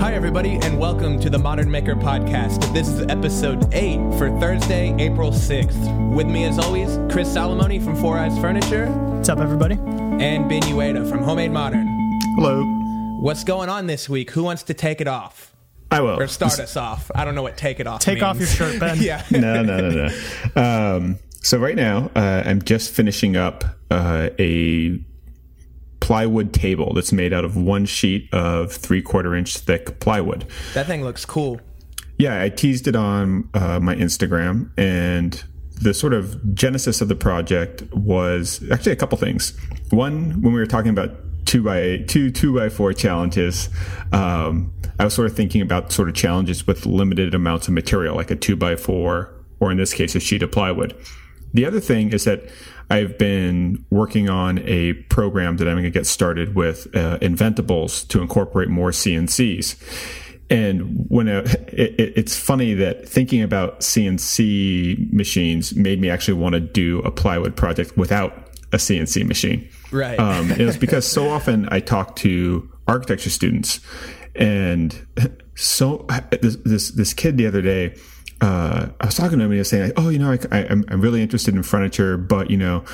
Hi, everybody, and welcome to the Modern Maker Podcast. This is episode 8 for Thursday, April 6th. With me, as always, Chris Salomone from Four Eyes Furniture What's up, everybody? and Ben Uyeda from Homemade Modern. Hello. What's going on this week? Who wants to take it off? I will. Or start us off? I don't know what take it off Take off your shirt, Ben. yeah. no, no, no, no. Um, so right now, uh, I'm just finishing up uh, a plywood table that's made out of one sheet of three quarter inch thick plywood. That thing looks cool. Yeah, I teased it on uh, my Instagram, and the sort of genesis of the project was actually a couple things. One, when we were talking about two by two two by four challenges, um, I was sort of thinking about sort of challenges with limited amounts of material, like a two by four, or in this case, a sheet of plywood. The other thing is that I've been working on a program that I'm going to get started with uh, Inventables to incorporate more CNCs. And when a, it, it- it's funny that thinking about CNC machines made me actually want to do a plywood project without a CNC machine. Right. Um, it was because so often I talk to architecture students, and so this this, this kid the other day, uh, I was talking to him and he was saying, like, "Oh, you know, I, I'm really interested in furniture, but you know,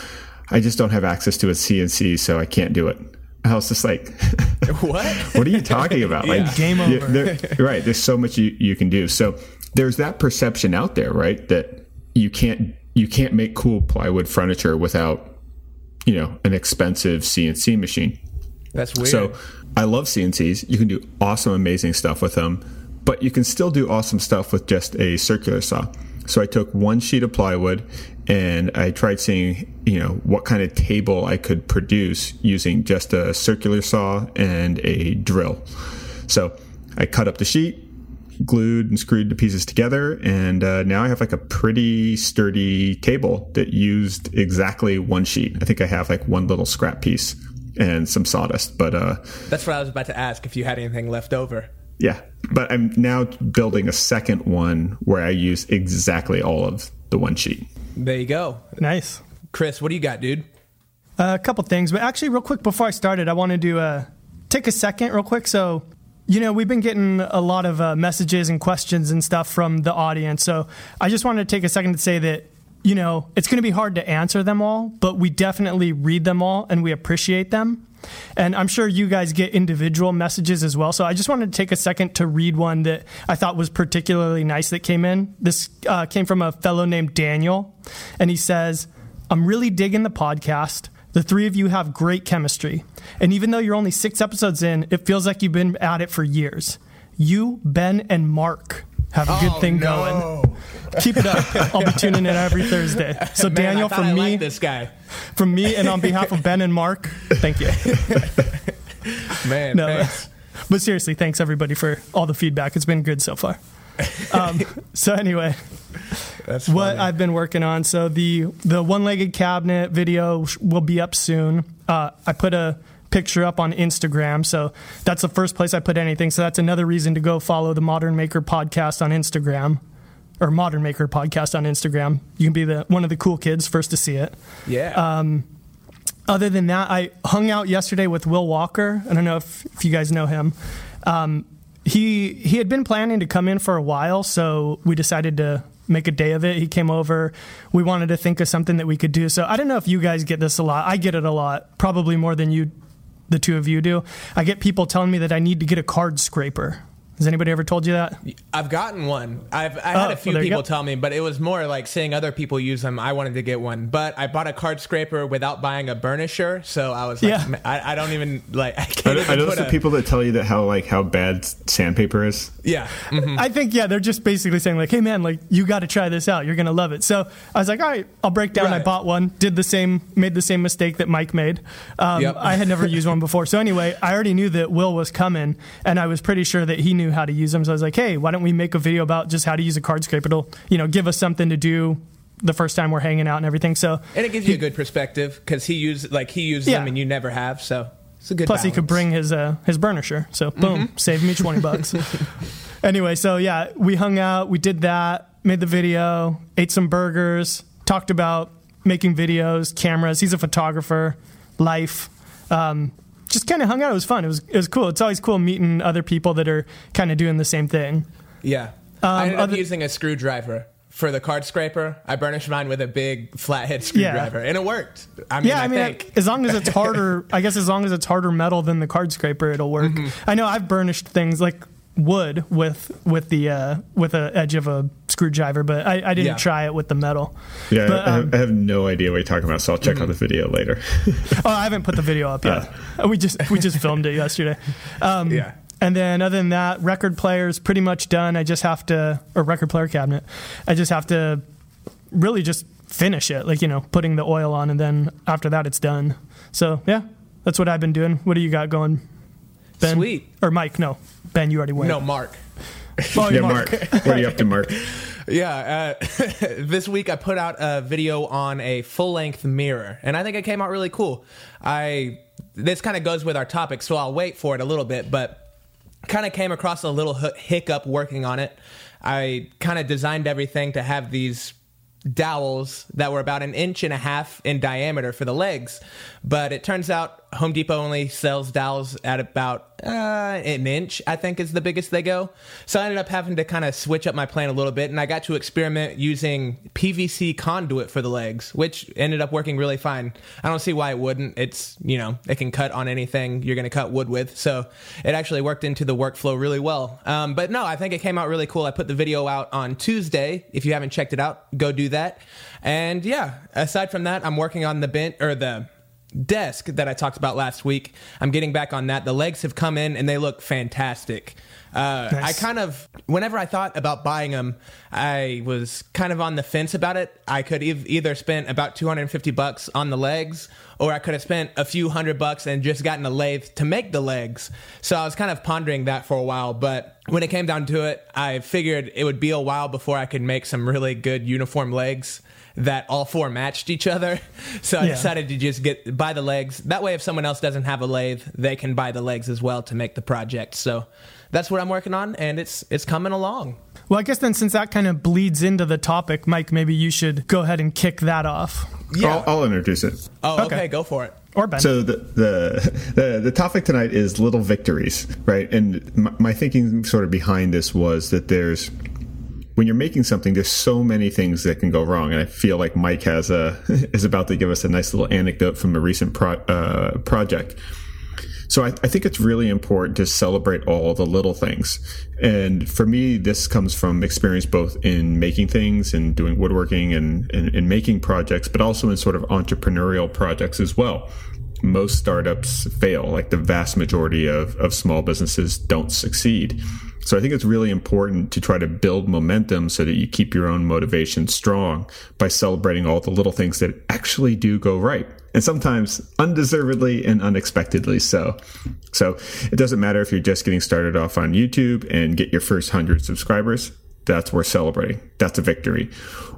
I just don't have access to a CNC, so I can't do it." I was just like, What? what are you talking about? Like, Game yeah, over. there- right. There's so much you, you can do. So there's that perception out there, right? That you can't you can't make cool plywood furniture without you know an expensive CNC machine. That's weird. So I love CNCs. You can do awesome, amazing stuff with them, but you can still do awesome stuff with just a circular saw. So I took one sheet of plywood and I tried seeing, you know, what kind of table I could produce using just a circular saw and a drill. So I cut up the sheet, glued and screwed the pieces together, and uh, now I have like a pretty sturdy table that used exactly one sheet. I think I have like one little scrap piece and some sawdust, but uh, That's what I was about to ask if you had anything left over. Yeah. But I'm now building a second one where I use exactly all of the one sheet. There you go. Nice. Chris, what do you got, dude? Uh, a couple things, but actually, real quick before I started, I wanted to uh, take a second, real quick. So, you know, we've been getting a lot of uh, messages and questions and stuff from the audience. So, I just wanted to take a second to say that, you know, it's going to be hard to answer them all, but we definitely read them all and we appreciate them. And I'm sure you guys get individual messages as well. So I just wanted to take a second to read one that I thought was particularly nice that came in. This uh, came from a fellow named Daniel, and he says, I'm really digging the podcast. The three of you have great chemistry. And even though you're only six episodes in, it feels like you've been at it for years. You, Ben, and Mark have a good Oh, thing no. going. Keep it up. I'll be tuning in every Thursday. So, Man, Daniel, from I me, this guy. from me, and on behalf of Ben and Mark, thank you. Man, No, thanks. but seriously, thanks everybody for all the feedback. It's been good so far. Um, so anyway, That's what funny. I've been working on. So the the one legged cabinet video will be up soon. Uh, I put a picture up on Instagram, so that's the first place I put anything. So that's another reason to go follow the Modern Maker podcast on Instagram. Or Modern Maker podcast on Instagram. You can be the one of the cool kids first to see it. yeah. um, other than that, I hung out yesterday with Will Walker. I don't know if, if you guys know him. Um, he he had been planning to come in for a while, so we decided to make a day of it. He came over. We wanted to think of something that we could do. So I don't know if you guys get this a lot. I get it a lot, probably more than you, the two of you do. I get people telling me that I need to get a card scraper. Has anybody ever told you that? I've gotten one. I've I had Oh, a few well, people tell me, but it was more like seeing other people use them. I wanted to get one, but I bought a card scraper without buying a burnisher, so I was like, Yeah. I, I don't even like. I can't Are, are those the a, people that tell you that how like how bad sandpaper is? Yeah, mhm. I think yeah, they're just basically saying like, "Hey man, like you got to try this out. You're gonna love it." So I was like, "All right, I'll break down." I bought one, did the same, made the same mistake that Mike made. Um, Yep. I had never used one before, so anyway, I already knew that Will was coming, and I was pretty sure that he knew how to use them. So I was like, "Hey, why don't we make a video about just how to use a card scraper? It'll you know give us something to do." The first time we're hanging out and everything, so and it gives you a good perspective because he used like he used Yeah. them and you never have, so it's a good. Plus, he could bring his uh, his burnisher. So boom, save me twenty bucks. anyway, so yeah, we hung out, we did that, made the video, ate some burgers, talked about making videos, cameras. He's a photographer, life. Um, just kind of hung out. It was fun. It was it was cool. It's always cool meeting other people that are kind of doing the same thing. Yeah. I ended up using a screwdriver for the card scraper. I burnished mine with a big flathead screwdriver, and it worked. I mean, Yeah, I, I, mean, think. as long as it's harder, I guess as long as it's harder metal than the card scraper, it'll work. Mm-hmm. I know I've burnished things like wood with with the uh, with the edge of a screwdriver, but I, I didn't Yeah. try it with the metal. Yeah, But, I, um, have, I have no idea what you're talking about, so I'll check out the video later. Oh, I haven't put the video up yet. we just we just filmed it yesterday. Um, Yeah. And then other than that, record player's pretty much done. I just have to, or record player cabinet. I just have to really just finish it, like you know, putting the oil on, and then after that, it's done. So yeah, that's what I've been doing. What do you got going, Ben? Sweet. Or Mike? No, Ben. You already went. No, Mark. Oh, yeah, you're Mark, what are you up to, Mark? Yeah, uh, this week I put out a video on a full length mirror, and I think it came out really cool. I this kind of goes with our topic, so I'll wait for it a little bit, but kind of came across a little hiccup working on it. I kind of designed everything to have these dowels that were about an inch and a half in diameter for the legs, but it turns out Home Depot only sells dowels at about uh, an inch, I think is the biggest they go. So I ended up having to kind of switch up my plan a little bit, and I got to experiment using PVC conduit for the legs, which ended up working really fine. I don't see why it wouldn't. It's, you know, it can cut on anything you're going to cut wood with. So it actually worked into the workflow really well. Um, but no, I think it came out really cool. I put the video out on Tuesday. If you haven't checked it out, go do that. And yeah, aside from that, I'm working on the bent or the desk that I talked about last week. I'm getting back on that. The legs have come in and they look fantastic. Uh, I kind of, whenever I thought about buying them, I was kind of on the fence about it. I could ev- either spent about 250 bucks on the legs, or I could have spent a few hundred bucks and just gotten a lathe to make the legs. So I was kind of pondering that for a while. But when it came down to it, I figured it would be a while before I could make some really good uniform legs that all four matched each other. So I Yeah. decided to just get buy the legs. That way, if someone else doesn't have a lathe, they can buy the legs as well to make the project. So that's what I'm working on, and it's it's coming along. Well, I guess then since that kind of bleeds into the topic, Mike, maybe you should go ahead and kick that off. Yeah. I'll, I'll introduce it. oh, okay. okay. Go for it. Or Ben. So the, the the the topic tonight is little victories, right? And my, my thinking sort of behind this was that there's when you're making something, there's so many things that can go wrong, and I feel like Mike has a is about to give us a nice little anecdote from a recent pro, uh, project. So I, I think it's really important to celebrate all the little things. And for me, this comes from experience both in making things and doing woodworking and, and, and making projects, but also in sort of entrepreneurial projects as well. Most startups fail, like the vast majority of, of small businesses don't succeed. So I think it's really important to try to build momentum so that you keep your own motivation strong by celebrating all the little things that actually do go right. And sometimes undeservedly and unexpectedly so. So it doesn't matter if you're just getting started off on YouTube and get your first hundred subscribers. That's worth celebrating. That's a victory.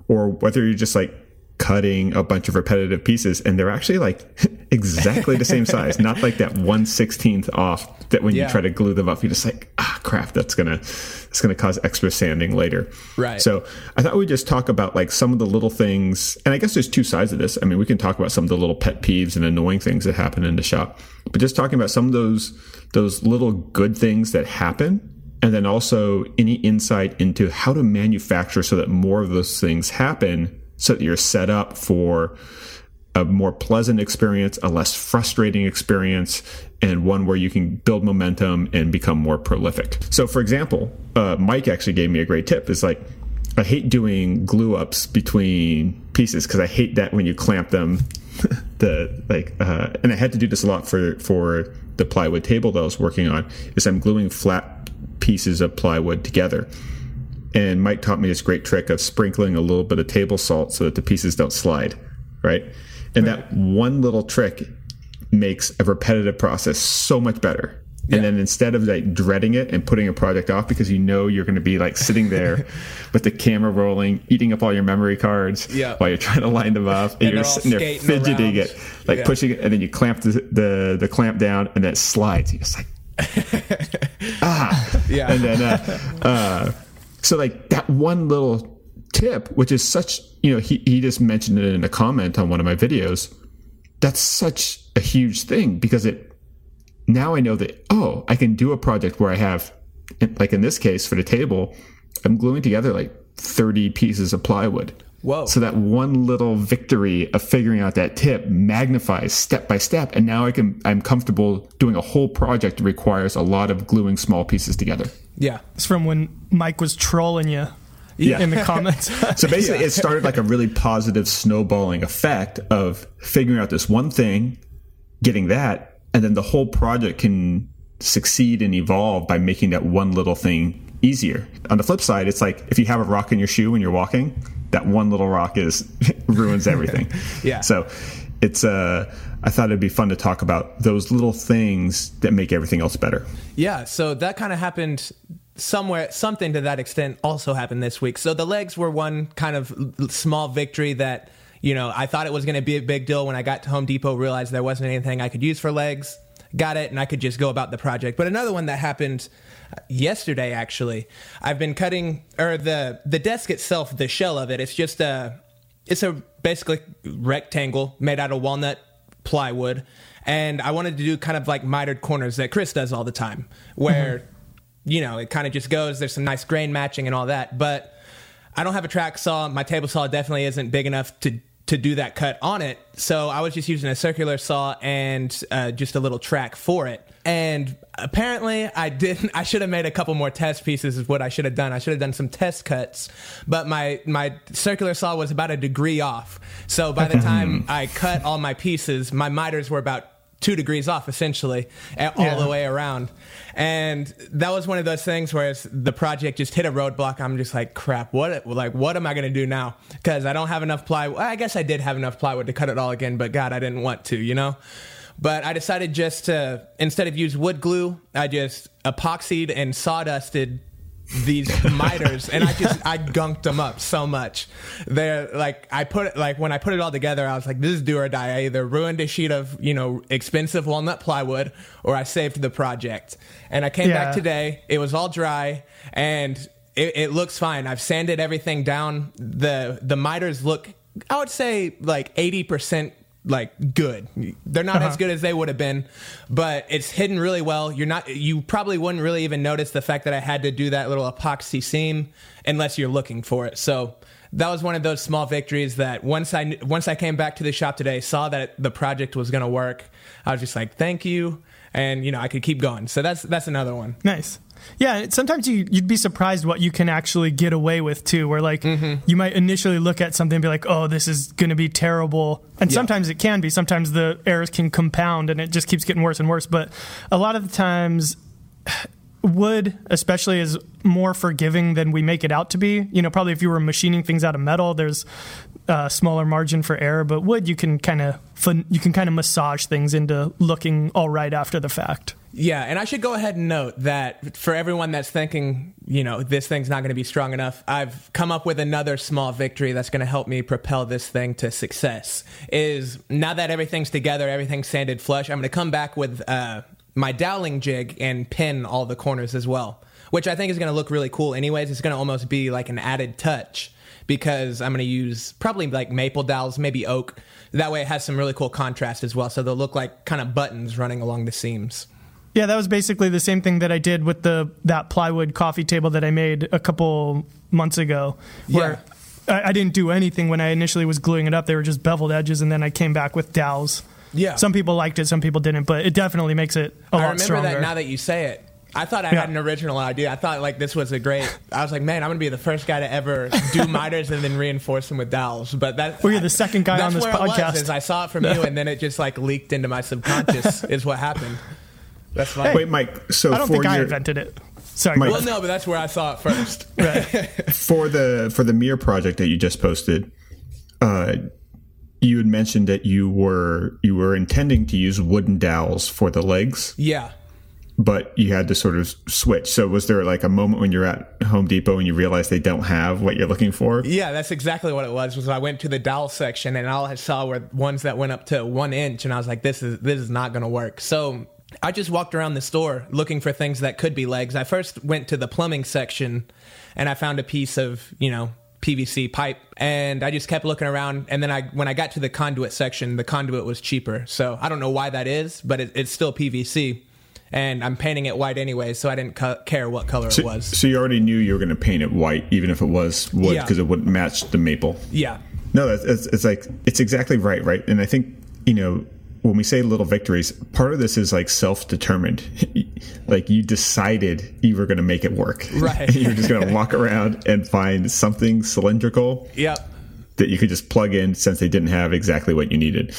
Or whether you're just like cutting a bunch of repetitive pieces and they're actually like exactly the same size, not like that one sixteenth off that when Yeah. you try to glue them up, you're just like, ah, crap, that's gonna, it's gonna cause extra sanding later. Right. So I thought we'd just talk about like some of the little things, and I guess there's two sides of this. I mean, we can talk about some of the little pet peeves and annoying things that happen in the shop, but just talking about some of those those little good things that happen, and then also any insight into how to manufacture so that more of those things happen, so that you're set up for a more pleasant experience, a less frustrating experience, and one where you can build momentum and become more prolific. So, for example, uh, Mike actually gave me a great tip. It's like, I hate doing glue ups between pieces because I hate that when you clamp them. the like, uh, and I had to do this a lot for for the plywood table that I was working on. Is I'm gluing flat pieces of plywood together. And Mike taught me this great trick of sprinkling a little bit of table salt so that the pieces don't slide, right? And that one little trick makes a repetitive process so much better. And then instead of like dreading it and putting a project off because you know you're going to be like sitting there with the camera rolling, eating up all your memory cards Yeah. while you're trying to line them up, and, And you're sitting there fidgeting around. it, like Yeah. pushing it, and then you clamp the, the the clamp down, and then it slides. You're just like, ah, Yeah. and then uh, uh, so like that one little tip which is such you know he, he just mentioned it in a comment on one of my videos that's such a huge thing because it now I know that, oh, I can do a project where I have, like in this case for the table, I'm gluing together like 30 pieces of plywood. Whoa. So that one little victory of figuring out that tip magnifies step by step. And now I can, I'm comfortable doing a whole project that requires a lot of gluing small pieces together. Yeah. It's from when Mike was trolling you Yeah. in the comments. So basically, it started like a really positive snowballing effect of figuring out this one thing, getting that, and then the whole project can succeed and evolve by making that one little thing easier. On the flip side, it's like if you have a rock in your shoe when you're walking, that one little rock is ruins everything. Yeah. So it's uh I thought it'd be fun to talk about those little things that make everything else better. Yeah, so that kind of happened somewhere, something to that extent also happened this week. So the legs were one kind of small victory that, you know, I thought it was going to be a big deal when I got to Home Depot, realized there wasn't anything I could use for legs, got it, and I could just go about the project. But another one that happened yesterday, actually, I've been cutting, or the, the desk itself, the shell of it, it's just a, it's a basically rectangle made out of walnut plywood and i wanted to do kind of like mitered corners that chris does all the time where mm-hmm. you know it kind of just goes there's some nice grain matching and all that but i don't have a track saw my table saw definitely isn't big enough to to do that cut on it. So i was just using a circular saw and uh, just a little track for it. And apparently i didn't i should have made a couple more test pieces is what i should have done. I should have done some test cuts but my my circular saw was about a degree off. So by the time i cut all my pieces my miters were about two degrees off essentially all Yeah. the way around. And that was one of those things where it's- the project just hit a roadblock. I'm just like crap what like what am i going to do now? Because i don't have enough plywood i guess i did have enough plywood to cut it all again but god i didn't want to you know? But I decided just to instead of use wood glue, I just epoxied and sawdusted these miters and I just I gunked them up so much. They're like I put it like when I put it all together, I was like, this is do or die. I either ruined a sheet of, you know, expensive walnut plywood or I saved the project. And I came Yeah. back today, it was all dry and it, it looks fine. I've sanded everything down. The the miters look I would say like eighty percent like good. They're not as uh-huh. good as they would have been, but it's hidden really well. You're not you probably wouldn't really even notice the fact that I had to do that little epoxy seam unless you're looking for it. So that was one of those small victories that once I once I came back to the shop today, saw that the project was going to work. I was just like, "Thank you." And you know, I could keep going. So that's that's another one. Nice. Yeah, sometimes you you'd be surprised what you can actually get away with too. Where like mm-hmm. you might initially look at something and be like, "Oh, this is going to be terrible," and Yeah. sometimes it can be. Sometimes the errors can compound and it just keeps getting worse and worse. But a lot of the times, wood especially is more forgiving than we make it out to be. You know, probably if you were machining things out of metal, there's a smaller margin for error. But wood, you can kind of you can kind of massage things into looking all right after the fact. Yeah, and I should go ahead and note that for everyone that's thinking, you know, this thing's not going to be strong enough, I've come up with another small victory that's going to help me propel this thing to success. Is now that everything's together, everything's sanded flush, I'm going to come back with uh, my doweling jig and pin all the corners as well, which I think is going to look really cool. Anyways, it's going to almost be like an added touch because I'm going to use probably like maple dowels, maybe oak. That way, it has some really cool contrast as well, so they'll look like kind of buttons running along the seams. Yeah, that was basically the same thing that I did with the that plywood coffee table that I made a couple months ago. Where I, I didn't do anything when I initially was gluing it up. They were just beveled edges, and then I came back with dowels. Yeah. Some people liked it, some people didn't, but it definitely makes it a I lot easier. I remember stronger. that now that you say it. I thought I Yeah. had an original idea. I thought like this was a great. I was like, man, I'm gonna be the first guy to ever do miters and then reinforce them with dowels. But that Well, you're the second guy on this where it podcast. was, is I saw it from you, and then it just like leaked into my subconscious. is what happened. That's fine. Wait, Mike. So I don't for think I invented it. Sorry. Mike- well, no, but that's where I saw it first. for the for the mirror project that you just posted, uh, you had mentioned that you were you were intending to use wooden dowels for the legs, yeah. but you had to sort of switch. So was there like a moment when you're at Home Depot and you realize they don't have what you're looking for? Yeah, that's exactly what it was. Was I went to the dowel section and all I saw were ones that went up to one inch, and I was like, "This is this is not going to work." So I just walked around the store looking for things that could be legs. I first went to the plumbing section, and I found a piece of you know PVC pipe, and I just kept looking around. And then I when I got to the conduit section, the conduit was cheaper. So I don't know why that is, but it, it's still PVC. and I'm painting it white anyway, so I didn't care what color so, it was. So you already knew you were going to paint it white, even if it was wood, Yeah. because it wouldn't match the maple. Yeah, No, that's, it's, it's like it's exactly right, right? And I think you know when we say little victories, part of this is like self-determined. like you decided you were going to make it work, Right. You're just going to walk around and find something cylindrical yep, that you could just plug in since they didn't have exactly what you needed.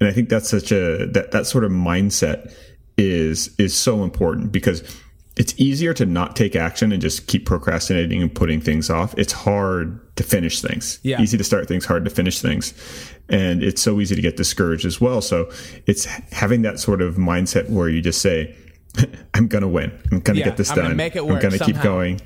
And I think that's such a that that sort of mindset is is so important because it's easier to not take action and just keep procrastinating and putting things off. It's hard to finish things. Yeah. Easy to start things, hard to finish things. And it's so easy to get discouraged as well. So it's having that sort of mindset where you just say, I'm gonna win. I'm gonna Yeah, get this I'm done. gonna make it I'm gonna keep going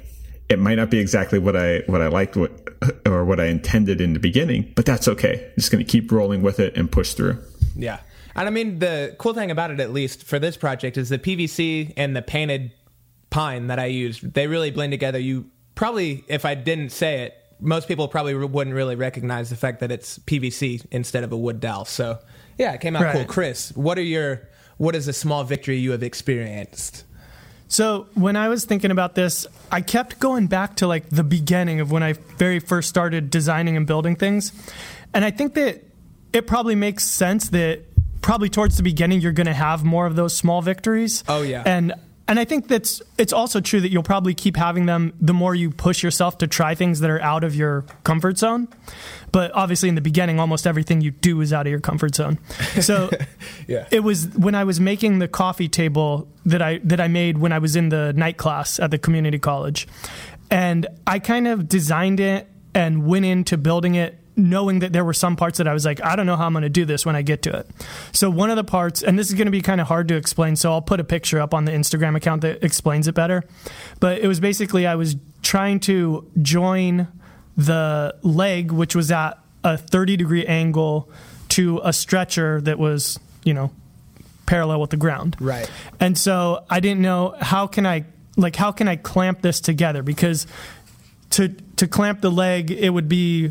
it might not be exactly what I what I liked what, or what I intended in the beginning, but that's okay. I'm just going to keep rolling with it and push through. yeah. And I mean, the cool thing about it, at least for this project, is the PVC and the painted pine that I used. They really blend together. You probably, if I didn't say it, most people probably wouldn't really recognize the fact that it's PVC instead of a wood dowel. So yeah, it came out cool. Right. Chris, what are your what is a small victory you have experienced? So when I was thinking about this, I kept going back to like the beginning of when I very first started designing and building things. And I think that it probably makes sense that probably towards the beginning you're going to have more of those small victories. Oh, yeah. And and I think that's it's also true that you'll probably keep having them the more you push yourself to try things that are out of your comfort zone. But obviously in the beginning almost everything you do is out of your comfort zone. So Yeah. it was when I was making the coffee table that I that I made when I was in the night class at the community college, and I kind of designed it and went into building it knowing that there were some parts that I was like I don't know how I'm going to do this when I get to it. So one of the parts and this is going to be kind of hard to explain so I'll put a picture up on the Instagram account that explains it better. But it was basically I was trying to join the leg which was at a 30 degree angle to a stretcher that was, you know, parallel with the ground. Right. And so I didn't know how can I like how can I clamp this together because to to clamp the leg it would be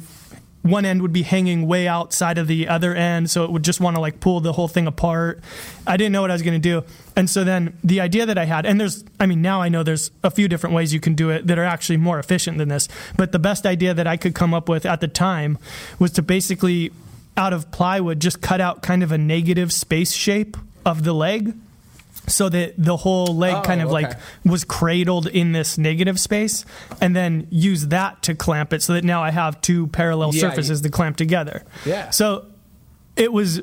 one end would be hanging way outside of the other end so it would just want to like pull the whole thing apart. I didn't know what I was going to do. And so then the idea that I had and there's I mean now I know there's a few different ways you can do it that are actually more efficient than this. But the best idea that I could come up with at the time was to basically out of plywood just cut out kind of a negative space shape of the leg so that the whole leg Oh, kind of like was cradled in this negative space and then use that to clamp it so that now I have two parallel Yeah, surfaces to clamp together. Yeah. So it was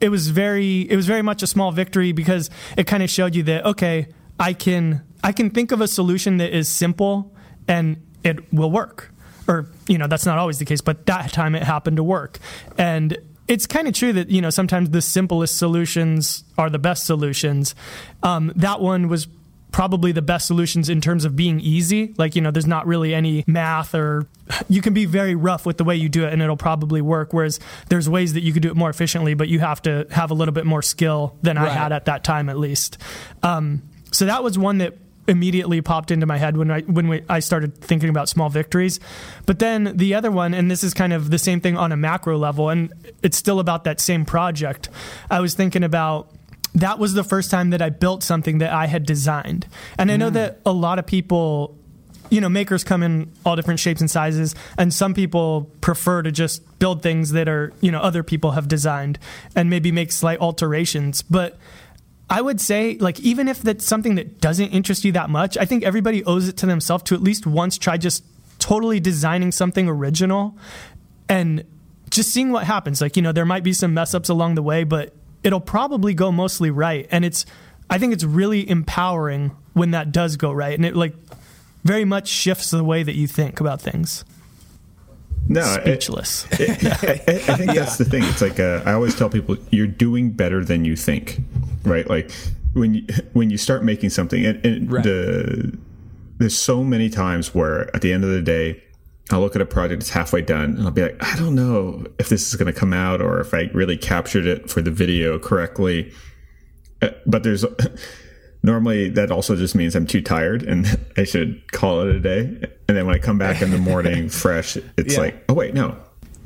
it was very it was very much a small victory because it kind of showed you that okay, I can I can think of a solution that is simple and it will work. Or you know, that's not always the case, but that time it happened to work. And it's kind of true that you know sometimes the simplest solutions are the best solutions. Um, that one was probably the best solutions in terms of being easy. Like, you know, there's not really any math or you can be very rough with the way you do it and it'll probably work. Whereas there's ways that you could do it more efficiently, but you have to have a little bit more skill than I had at that time, at least. Um, so that was one that immediately popped into my head when I when we, I started thinking about small victories. But then the other one, and this is kind of the same thing on a macro level, and it's still about that same project. I was thinking about that was the first time that I built something that I had designed. And I know mm. that a lot of people, you know, makers come in all different shapes and sizes, and some people prefer to just build things that are, you know, other people have designed and maybe make slight alterations. But I would say, like, even if that's something that doesn't interest you that much, I think everybody owes it to themselves to at least once try just totally designing something original and just seeing what happens. Like, you know, there might be some mess ups along the way, but it'll probably go mostly right. And it's, I think it's really empowering when that does go right. And it, like, very much shifts the way that you think about things. No, it- Speechless. I, I think that's the thing. It's like uh, I always tell people, you're doing better than you think, right? Like when you when you start making something, and, and Right. the there's so many times where at the end of the day, I'll look at a project that's halfway done, and I'll be like, I don't know if this is going to come out or if I really captured it for the video correctly. Uh, But there's normally that also just means I'm too tired and I should call it a day. And then when I come back in the morning fresh, it's Yeah. like, oh wait, no,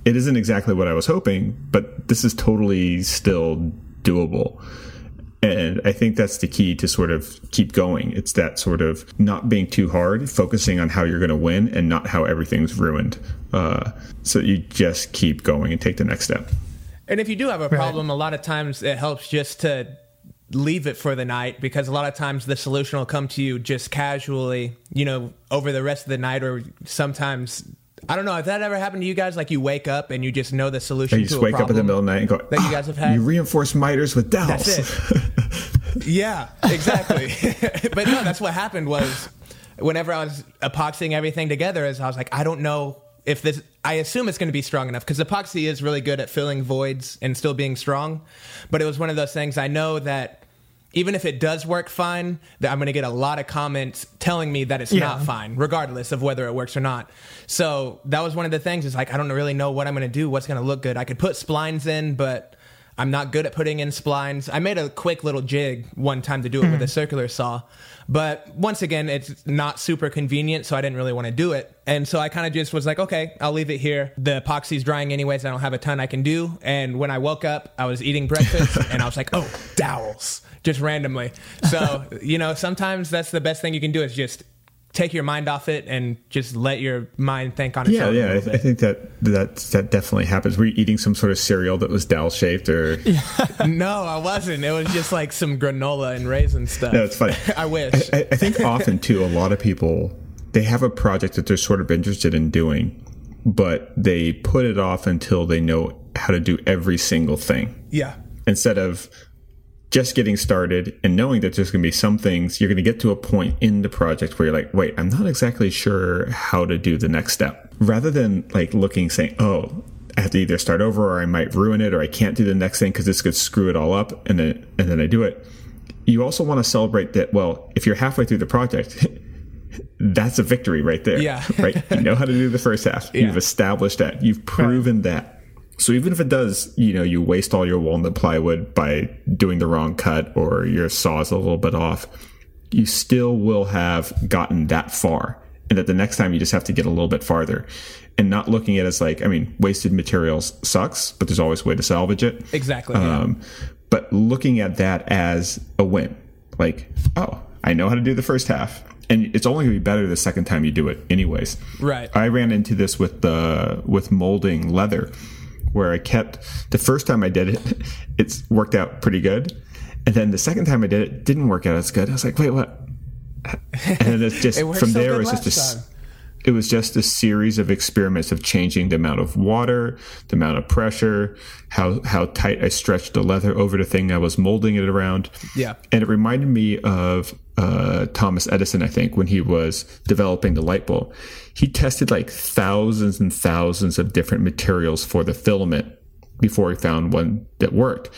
it isn't exactly what I was hoping, but this is totally still doable. And I think that's the key to sort of keep going. It's that sort of not being too hard, focusing on how you're going to win and not how everything's ruined. Uh, so you just keep going and take the next step. And if you do have a problem, right. a lot of times it helps just to leave it for the night because a lot of times the solution will come to you just casually, you know, over the rest of the night or sometimes I don't know if that ever happened to you guys. Like you wake up and you just know the solution. you just wake up in the middle of the night and go. That you guys have ah, had. You reinforce miters with dowels. That's it. yeah, exactly. but no, that's what happened. Was whenever I was epoxying everything together, as I was like, I don't know if this. I assume it's going to be strong enough because epoxy is really good at filling voids and still being strong. But it was one of those things. I know that even if it does work fine, that I'm going to get a lot of comments telling me that it's yeah. not fine, regardless of whether it works or not. So that was one of the things. Is like I don't really know what I'm going to do. What's going to look good? I could put splines in, but I'm not good at putting in splines. I made a quick little jig one time to do it mm-hmm. with a mm-hmm. circular saw, but once again, it's not super convenient, so I didn't really want to do it. And so I kind of just was like, okay, I'll leave it here. The epoxy's drying anyways. I don't have a ton I can do. And when I woke up, I was eating breakfast, and I was like, oh, dowels just randomly. So, you know, sometimes that's the best thing you can do is just take your mind off it and just let your mind think on its yeah, own. Yeah, yeah. I, I, think that that that definitely happens. Were you eating some sort of cereal that was dowel shaped or? no, I wasn't. It was just like some granola and raisin stuff. No, it's funny. I wish. I, I think often too, a lot of people they have a project that they're sort of interested in doing, but they put it off until they know how to do every single thing. Yeah. Instead of just getting started and knowing that there's going to be some things you're going to get to a point in the project where you're like, wait, I'm not exactly sure how to do the next step. Rather than like looking, saying, oh, I have to either start over or I might ruin it or I can't do the next thing because this could screw it all up and then, and then I do it. You also want to celebrate that, well, if you're halfway through the project, that's a victory right there. Yeah. right. You know how to do the first half. Yeah. You've established that. You've proven right. that so even if it does, you know, you waste all your walnut plywood by doing the wrong cut or your saw is a little bit off, you still will have gotten that far. And that the next time you just have to get a little bit farther and not looking at it as like, I mean, wasted materials sucks, but there's always a way to salvage it. Exactly. Um, yeah. But looking at that as a win, like, oh, I know how to do the first half and it's only going to be better the second time you do it anyways right i ran into this with the with molding leather where I kept the first time I did it, it's worked out pretty good. And then the second time I did it, didn't work out as good. I was like, wait, what? And it's just it from so there, it was just a, it was just a series of experiments of changing the amount of water, the amount of pressure, how how tight I stretched the leather over the thing I was molding it around. Yeah, and it reminded me of uh, Thomas Edison, I think, when he was developing the light bulb he tested like thousands and thousands of different materials for the filament before he found one that worked.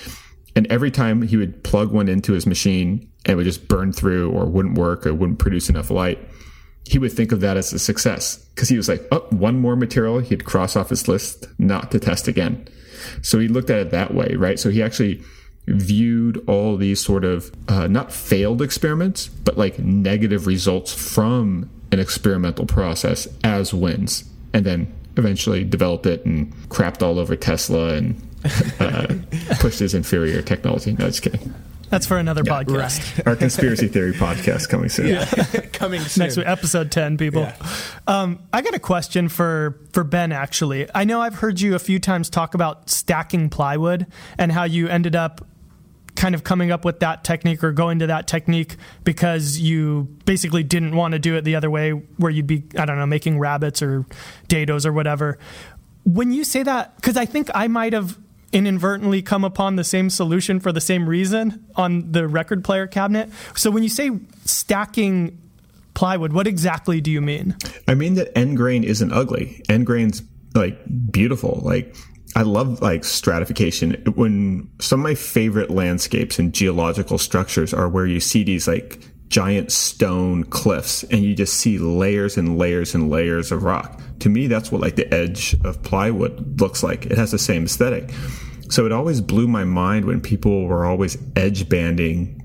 And every time he would plug one into his machine and it would just burn through or wouldn't work or wouldn't produce enough light, he would think of that as a success because he was like, oh, one more material he'd cross off his list not to test again. So he looked at it that way, right? So he actually viewed all these sort of uh, not failed experiments, but like negative results from an experimental process as wins, and then eventually developed it and crapped all over Tesla and uh, pushed his inferior technology. No, just kidding. That's for another yeah, podcast. Right. Our conspiracy theory podcast coming soon. Yeah, coming soon. Next week, episode ten, people. Yeah. Um, I got a question for for Ben. Actually, I know I've heard you a few times talk about stacking plywood and how you ended up kind of coming up with that technique or going to that technique because you basically didn't want to do it the other way where you'd be I don't know making rabbets or dados or whatever. When you say that cuz I think I might have inadvertently come upon the same solution for the same reason on the record player cabinet. So when you say stacking plywood, what exactly do you mean? I mean that end grain isn't ugly. End grain's like beautiful. Like I love like stratification. When some of my favorite landscapes and geological structures are where you see these like giant stone cliffs and you just see layers and layers and layers of rock. To me, that's what like the edge of plywood looks like. It has the same aesthetic. So it always blew my mind when people were always edge banding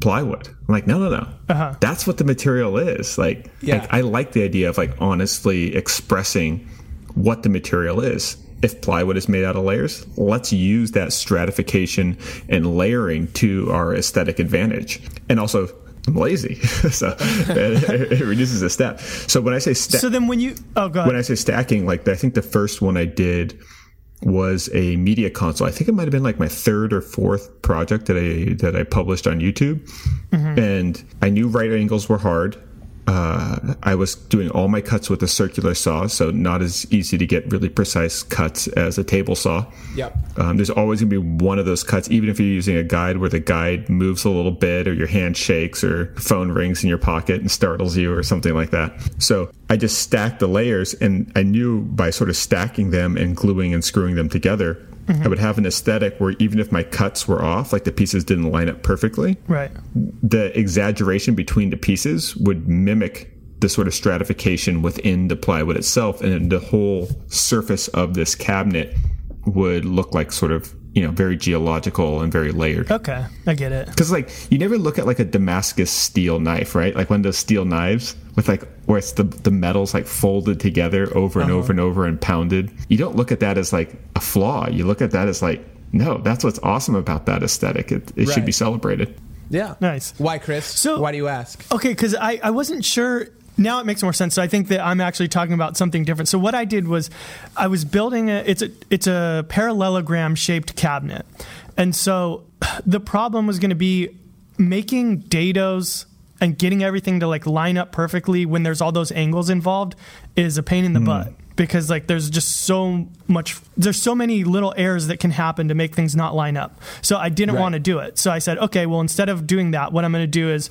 plywood. I'm like, no, no, no. Uh-huh. That's what the material is. Like, yeah. like, I like the idea of like honestly expressing what the material is if plywood is made out of layers, let's use that stratification and layering to our aesthetic advantage. And also, I'm lazy, so it, it, reduces a step. So when I say sta- so then when you oh god when I say stacking, like I think the first one I did was a media console. I think it might have been like my third or fourth project that I that I published on YouTube, mm-hmm. and I knew right angles were hard uh, I was doing all my cuts with a circular saw, so not as easy to get really precise cuts as a table saw. Yep. Um, there's always going to be one of those cuts, even if you're using a guide where the guide moves a little bit, or your hand shakes, or phone rings in your pocket and startles you, or something like that. So I just stacked the layers, and I knew by sort of stacking them and gluing and screwing them together Mm-hmm. I would have an aesthetic where even if my cuts were off, like the pieces didn't line up perfectly, right? The exaggeration between the pieces would mimic the sort of stratification within the plywood itself, and the whole surface of this cabinet would look like sort of you know very geological and very layered. Okay, I get it. Because like you never look at like a Damascus steel knife, right? Like one of those steel knives with like where it's the the metals like folded together over and uh-huh. over and over and pounded. You don't look at that as like a flaw. You look at that as like no, that's what's awesome about that aesthetic. It, it right. should be celebrated. Yeah. Nice. Why, Chris? So why do you ask? Okay, because I, I wasn't sure now it makes more sense. So I think that I'm actually talking about something different. So what I did was I was building a it's a it's a parallelogram shaped cabinet. And so the problem was going to be making dados and getting everything to like line up perfectly when there's all those angles involved is a pain in the mm. butt because like there's just so much there's so many little errors that can happen to make things not line up. So I didn't right. want to do it. So I said, okay, well instead of doing that, what I'm going to do is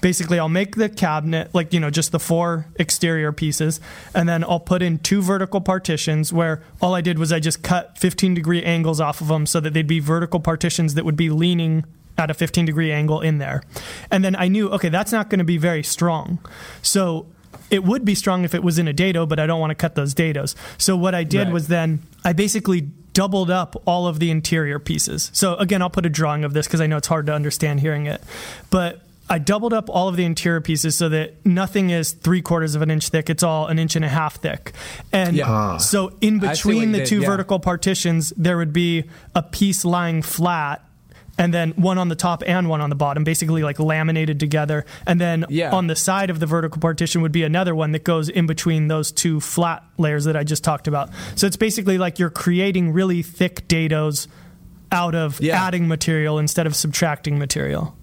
basically I'll make the cabinet like you know just the four exterior pieces and then I'll put in two vertical partitions where all I did was I just cut 15 degree angles off of them so that they'd be vertical partitions that would be leaning at a 15 degree angle in there. And then I knew okay that's not going to be very strong. So it would be strong if it was in a dado, but I don't want to cut those dados. So what I did right. was then I basically doubled up all of the interior pieces. So again, I'll put a drawing of this because I know it's hard to understand hearing it. But I doubled up all of the interior pieces so that nothing is three quarters of an inch thick. It's all an inch and a half thick. And yeah. Ah. so in between the did, two yeah. vertical partitions, there would be a piece lying flat and then one on the top and one on the bottom, basically like laminated together. And then yeah. on the side of the vertical partition would be another one that goes in between those two flat layers that I just talked about. So it's basically like you're creating really thick dados out of yeah. adding material instead of subtracting material.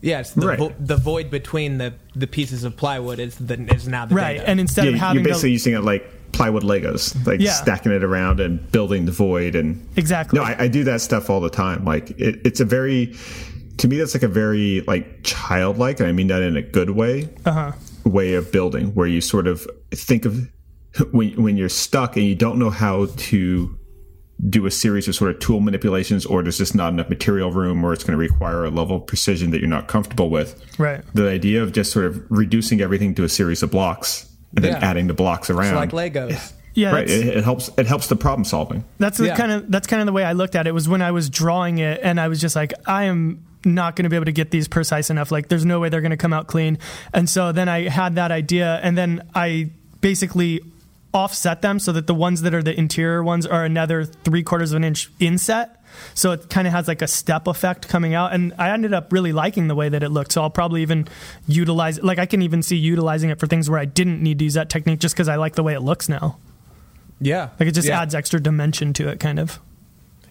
Yes, the, right. vo- the void between the, the pieces of plywood is the, is now the right. Dado. And instead yeah, of having you're basically to, using it like plywood Legos, like yeah. stacking it around and building the void and exactly. No, I, I do that stuff all the time. Like it, it's a very to me that's like a very like childlike, and I mean that in a good way. Uh-huh. Way of building where you sort of think of when when you're stuck and you don't know how to do a series of sort of tool manipulations or there's just not enough material room or it's going to require a level of precision that you're not comfortable with. Right. The idea of just sort of reducing everything to a series of blocks and then yeah. adding the blocks around. It's like Legos. Yeah, right. It, it, helps. It helps the problem solving. That's the yeah. kind of that's kind of the way I looked at it. Was when I was drawing it, and I was just like, I am not going to be able to get these precise enough. Like, there's no way they're going to come out clean. And so then I had that idea, and then I basically offset them so that the ones that are the interior ones are another three quarters of an inch inset. So it kind of has like a step effect coming out. And I ended up really liking the way that it looked. So I'll probably even utilize like I can even see utilizing it for things where I didn't need to use that technique just because I like the way it looks now. Yeah. Like it just yeah. adds extra dimension to it kind of.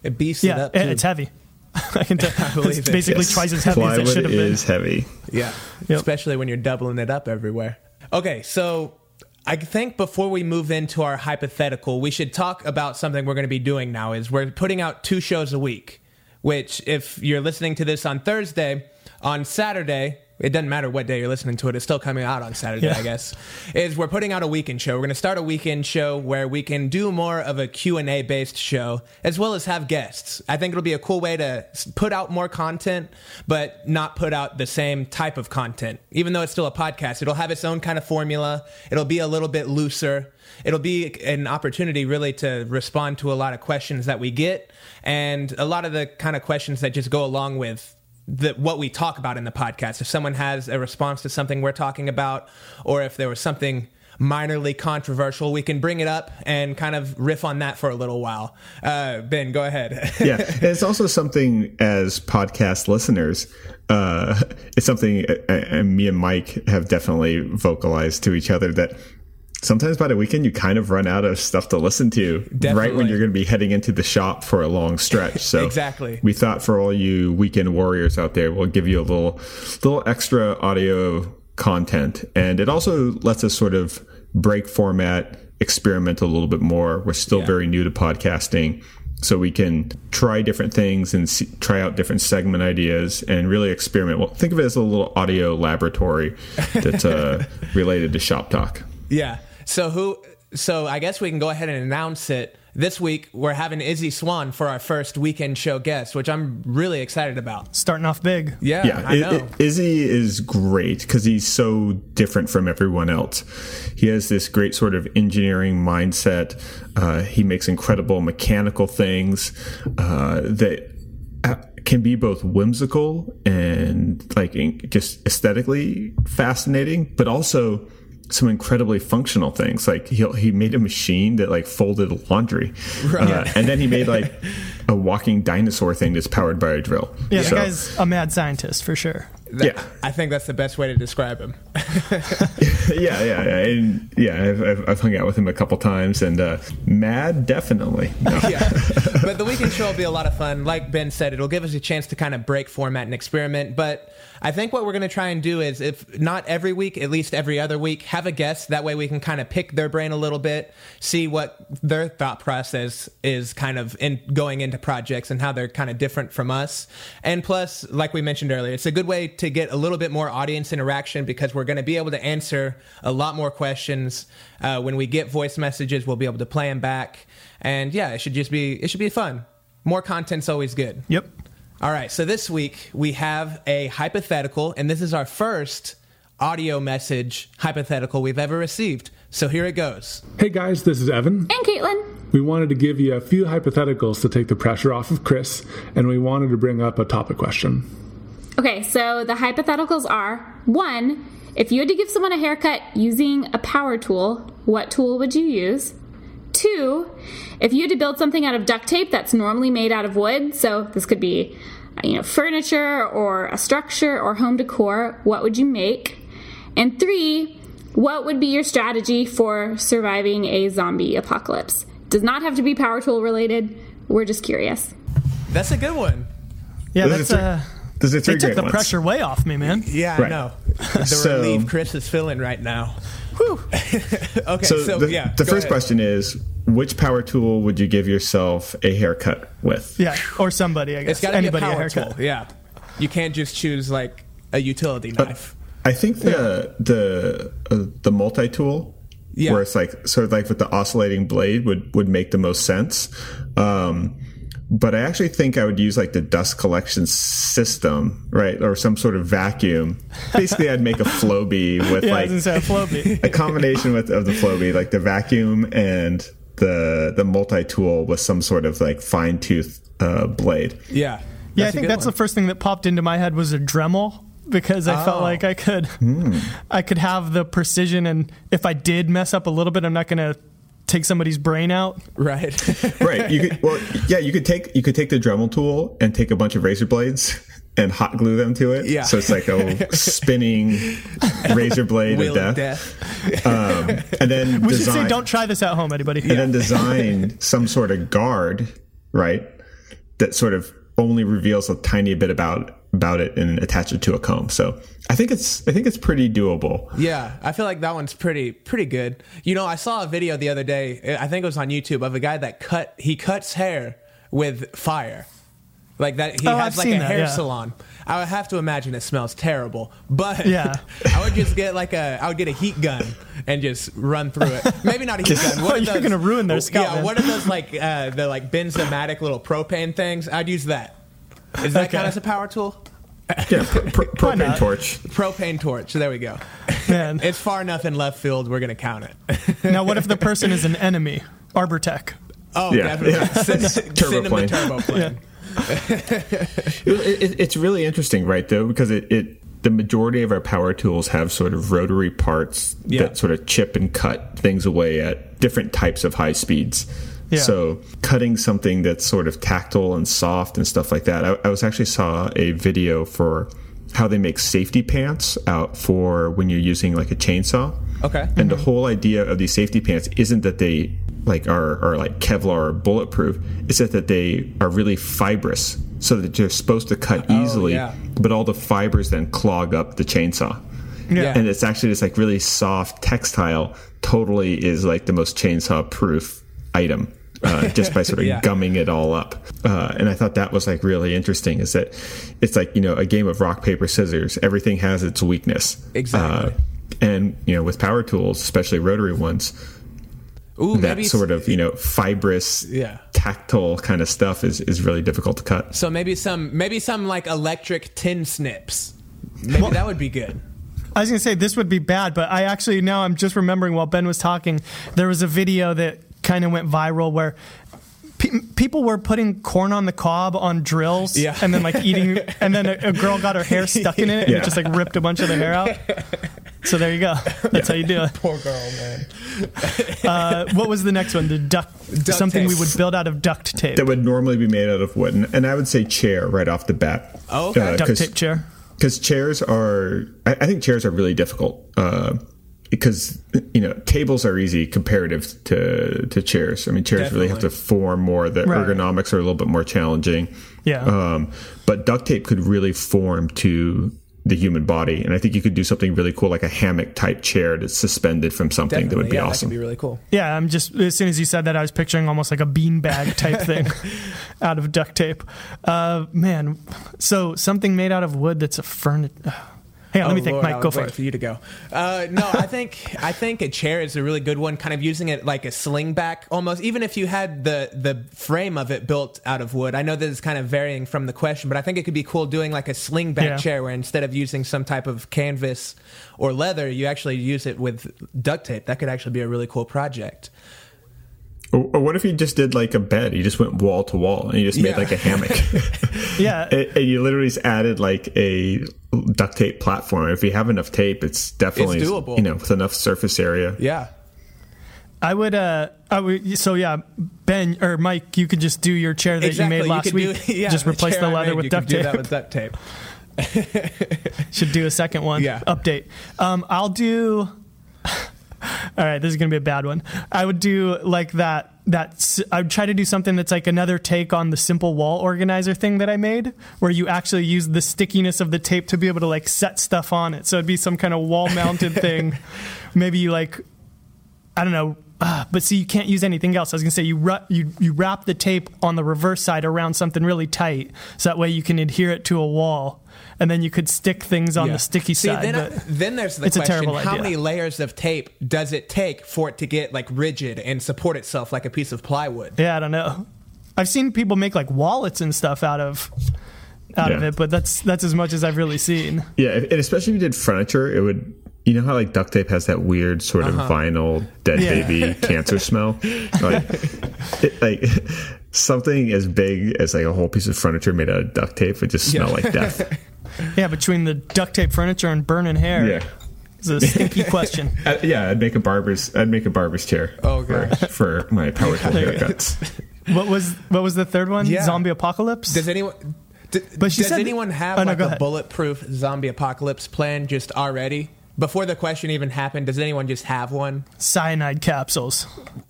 It beasts yeah, it up. Too. It's heavy. I can tell. I it's basically yes. twice as heavy Plywood as it should have been. is heavy. Yeah. Yep. Especially when you're doubling it up everywhere. Okay, so I think before we move into our hypothetical, we should talk about something we're going to be doing now. Is we're putting out two shows a week. Which, if you're listening to this on Thursday, on Saturday it doesn't matter what day you're listening to it it's still coming out on saturday yeah. i guess. Is we're putting out a weekend show. We're going to start a weekend show where we can do more of a q&a based show as well as have guests. I think it'll be a cool way to put out more content but not put out the same type of content. Even though it's still a podcast it'll have its own kind of formula. It'll be a little bit looser. It'll be an opportunity really to respond to a lot of questions that we get and a lot of the kind of questions that just go along with the, what we talk about in the podcast. If someone has a response to something we're talking about, or if there was something minorly controversial, we can bring it up and kind of riff on that for a little while. Uh, ben, go ahead. yeah, and it's also something as podcast listeners. Uh, it's something uh, uh, me and Mike have definitely vocalized to each other that sometimes by the weekend you kind of run out of stuff to listen to Definitely. right when you're going to be heading into the shop for a long stretch. So Exactly. we thought for all you weekend warriors out there, we'll give you a little little extra audio content, and it also lets us sort of break format, experiment a little bit more. We're still Yeah. very new to podcasting. So we can try different things and see, try out different segment ideas and really experiment. Well, think of it as a little audio laboratory that's uh, related to Shop Talk. Yeah. So who? So I guess we can go ahead and announce it. This week we're having Izzy Swan for our first weekend show guest, which I'm really excited about. Starting off big. Yeah, Yeah, I I- know. I- Izzy is great because he's so different from everyone else. He has this great sort of engineering mindset. Uh, he makes incredible mechanical things uh, that uh, can be both whimsical and like just aesthetically fascinating, but also some incredibly functional things. Like he he made a machine that like folded laundry, uh, and then he made like a walking dinosaur thing that's powered by a drill. Yeah, So- the guy's a mad scientist for sure. That- yeah. I think that's the best way to describe him. yeah, yeah, yeah, and yeah. I've, I've, I've hung out with him a couple times, and uh, mad definitely. No. yeah. But the weekend show will be a lot of fun. Like Ben said, it'll give us a chance to kind of break format and experiment. But I think what we're going to try and do is, if not every week, at least every other week, have a guest. That way we can kind of pick their brain a little bit, see what their thought process is kind of in going into projects and how they're kind of different from us. And plus, like we mentioned earlier, it's a good way to get a little bit more audience interaction because we're going to be able to answer a lot more questions. Uh, when we get voice messages, we'll be able to play them back. And yeah, it should just be it should be fun. More content's always good. Yep. All right, so this week we have a hypothetical, and this is our first audio message hypothetical we've ever received. So here it goes. Hey guys, this is Evan. And Caitlin. We wanted to give you a few hypotheticals to take the pressure off of Chris, and we wanted to bring up a topic question. Okay, so the hypotheticals are one, if you had to give someone a haircut using a power tool, what tool would you use? Two, if you had to build something out of duct tape that's normally made out of wood, so this could be uh, you know furniture or a structure or home decor, what would you make? And three, what would be your strategy for surviving a zombie apocalypse? Does not have to be power tool related. We're just curious. That's a good one. Yeah, Those that's three- uh, Those are three they took the ones. pressure way off me, man. Yeah, I know. The So- relief Chris is feeling right now. Whew. okay, So, so, the, yeah. the first ahead. question is, which power tool would you give yourself a haircut with? Yeah, or somebody, I guess. It's got to be a Anybody power haircut. tool. Yeah, you can't just choose like a utility knife. I think the the uh, the multi tool, Yeah. where it's like sort of like with the oscillating blade, would would make the most sense. Um, but I actually think I would use like the dust collection system, right, or some sort of vacuum. Basically, I'd make a Flowbee with Yeah, like was gonna a Flowbee. a combination with of the Flowbee, like the vacuum and the the multi tool with some sort of like fine tooth uh, blade. Yeah. Yeah, I think that's one. the first thing that popped into my head was a Dremel because I felt Oh. like I could I could have the precision and if I did mess up a little bit, I'm not gonna take somebody's brain out. right. right you could well yeah you could take you could take the dremel tool and take a bunch of razor blades and hot glue them to it Yeah. so it's like a spinning razor blade Wheel of of death, death. Um, and then We should say don't try this at home, anybody. and then design some sort of guard right that sort of only reveals a tiny bit about about it and attach it to a comb so i think it's i think it's pretty doable Yeah, I feel like that one's pretty pretty good. You know, I saw a video the other day. I think it was on YouTube of a guy that cut he cuts hair with fire, like that. He Oh, has I've like seen a that, hair yeah. salon. I would have to imagine it smells terrible, but Yeah. I would just get like a I would get a heat gun and just run through it. Maybe not a heat gun. What are You're gonna ruin their scalp, Yeah, man. what are those like uh, the like Bernzomatic little propane things? I'd use that. Is that Okay. count as a power tool? Yeah pr- pr- propane torch Propane torch. There we go. Man. It's far enough in left field. We're gonna count it. now what if the person is an enemy? Arbortech. Oh, Yeah. definitely. Yeah. Send, send him the Turboplane. turbo plane. It- it- it's really interesting, right? Though, because it, it the majority of our power tools have sort of rotary parts Yeah. that sort of chip and cut things away at different types of high speeds. Yeah. So cutting something that's sort of tactile and soft and stuff like that. I, I was actually saw a video for how they make safety pants out for when you're using like a chainsaw. Okay. And the mm-hmm. whole idea of these safety pants isn't that they like are, are like Kevlar or bulletproof. It's that, that they are really fibrous so that they're supposed to cut oh, easily, yeah. but all the fibers then clog up the chainsaw. Yeah. And it's actually this like really soft textile totally is like the most chainsaw proof item. Uh, just by sort of Yeah. gumming it all up, uh, and I thought that was like really interesting. Is that it's like you know a game of rock paper scissors. Everything has its weakness. Exactly. Uh, and you know with power tools, especially rotary ones, Ooh, that maybe sort of you know fibrous, Yeah. tactile kind of stuff is is really difficult to cut. So maybe some maybe some like electric tin snips. Maybe that would be good. I was gonna say this would be bad, but I actually now I'm just remembering while Ben was talking, there was a video that kind of went viral where pe- people were putting corn on the cob on drills, Yeah. and then like eating, and then a, a girl got her hair stuck in it and Yeah. it just like ripped a bunch of the hair out. So there you go. That's how you do it. Poor girl, man. Uh, what was the next one? The duct, Duct something we would build out of duct tape. That would normally be made out of wood, and, and I would say chair right off the bat. Oh, okay. duct tape chair. because chairs are I, I think chairs are really difficult uh, because you know tables are easy comparative to to chairs. I mean chairs really have to form more. The Right. ergonomics are a little bit more challenging. Yeah. Um, but duct tape could really form to the human body, and I think you could do something really cool, like a hammock type chair that's suspended from something that would be yeah, awesome. That could be really cool. Yeah, I'm just as soon as you said that, I was picturing almost like a beanbag type thing out of duct tape. Uh, man, so something made out of wood that's a furniture. Hang on, let me Oh, think. Lord, Mike, go for it. for you to go. Uh, no, I think I think a chair is a really good one. Kind of using it like a sling back, almost. Even if you had the the frame of it built out of wood. I know this is kind of varying from the question, but I think it could be cool doing like a sling back Yeah. chair where instead of using some type of canvas or leather, you actually use it with duct tape. That could actually be a really cool project. Or, or what if you just did like a bed? You just went wall to wall, and you just made Yeah. like a hammock. Yeah, and, and you literally just added like a duct tape platform. If you have enough tape, it's definitely It's doable. You know, with enough surface area. Yeah. I would. Uh, I would. So yeah, Ben or Mike, you could just do your chair that exactly. you made last could week. do, yeah, just replace the leather made, with you duct could do tape. that with duct tape. Should do a second one. Yeah. Update. Um, I'll do. All right, this is gonna be a bad one. I would do like that. That I would try to do something that's like another take on the simple wall organizer thing that I made, where you actually use the stickiness of the tape to be able to like set stuff on it. So it'd be some kind of wall mounted thing. Maybe you like I don't know. Uh, but see, you can't use anything else. I was gonna say you ru- you you wrap the tape on the reverse side around something really tight, so that way you can adhere it to a wall, and then you could stick things on Yeah. the sticky See, side. Then, but uh, then there's the it's a question: terrible How idea. many layers of tape does it take for it to get like rigid and support itself like a piece of plywood? yeah, I don't know. I've seen people make like wallets and stuff out of out of it, but that's that's as much as I've really seen. Yeah, and especially if you did furniture, it would. You know how like duct tape has that weird sort of uh-huh. vinyl dead Yeah. baby cancer smell. Like, it, like something as big as like a whole piece of furniture made out of duct tape would just smell Yeah. like death. Yeah, between the duct tape furniture and burning hair, Yeah. it's a stinky question. Uh, yeah, I'd make a barber's. I'd make a barber's chair. Oh, for, for my power tool haircuts. What was what was the third one? Yeah. Zombie apocalypse. Does anyone? d- But she does said- anyone have Oh, no, like go a ahead. bulletproof zombie apocalypse plan just already? Before the question even happened, does anyone just have one? Cyanide capsules.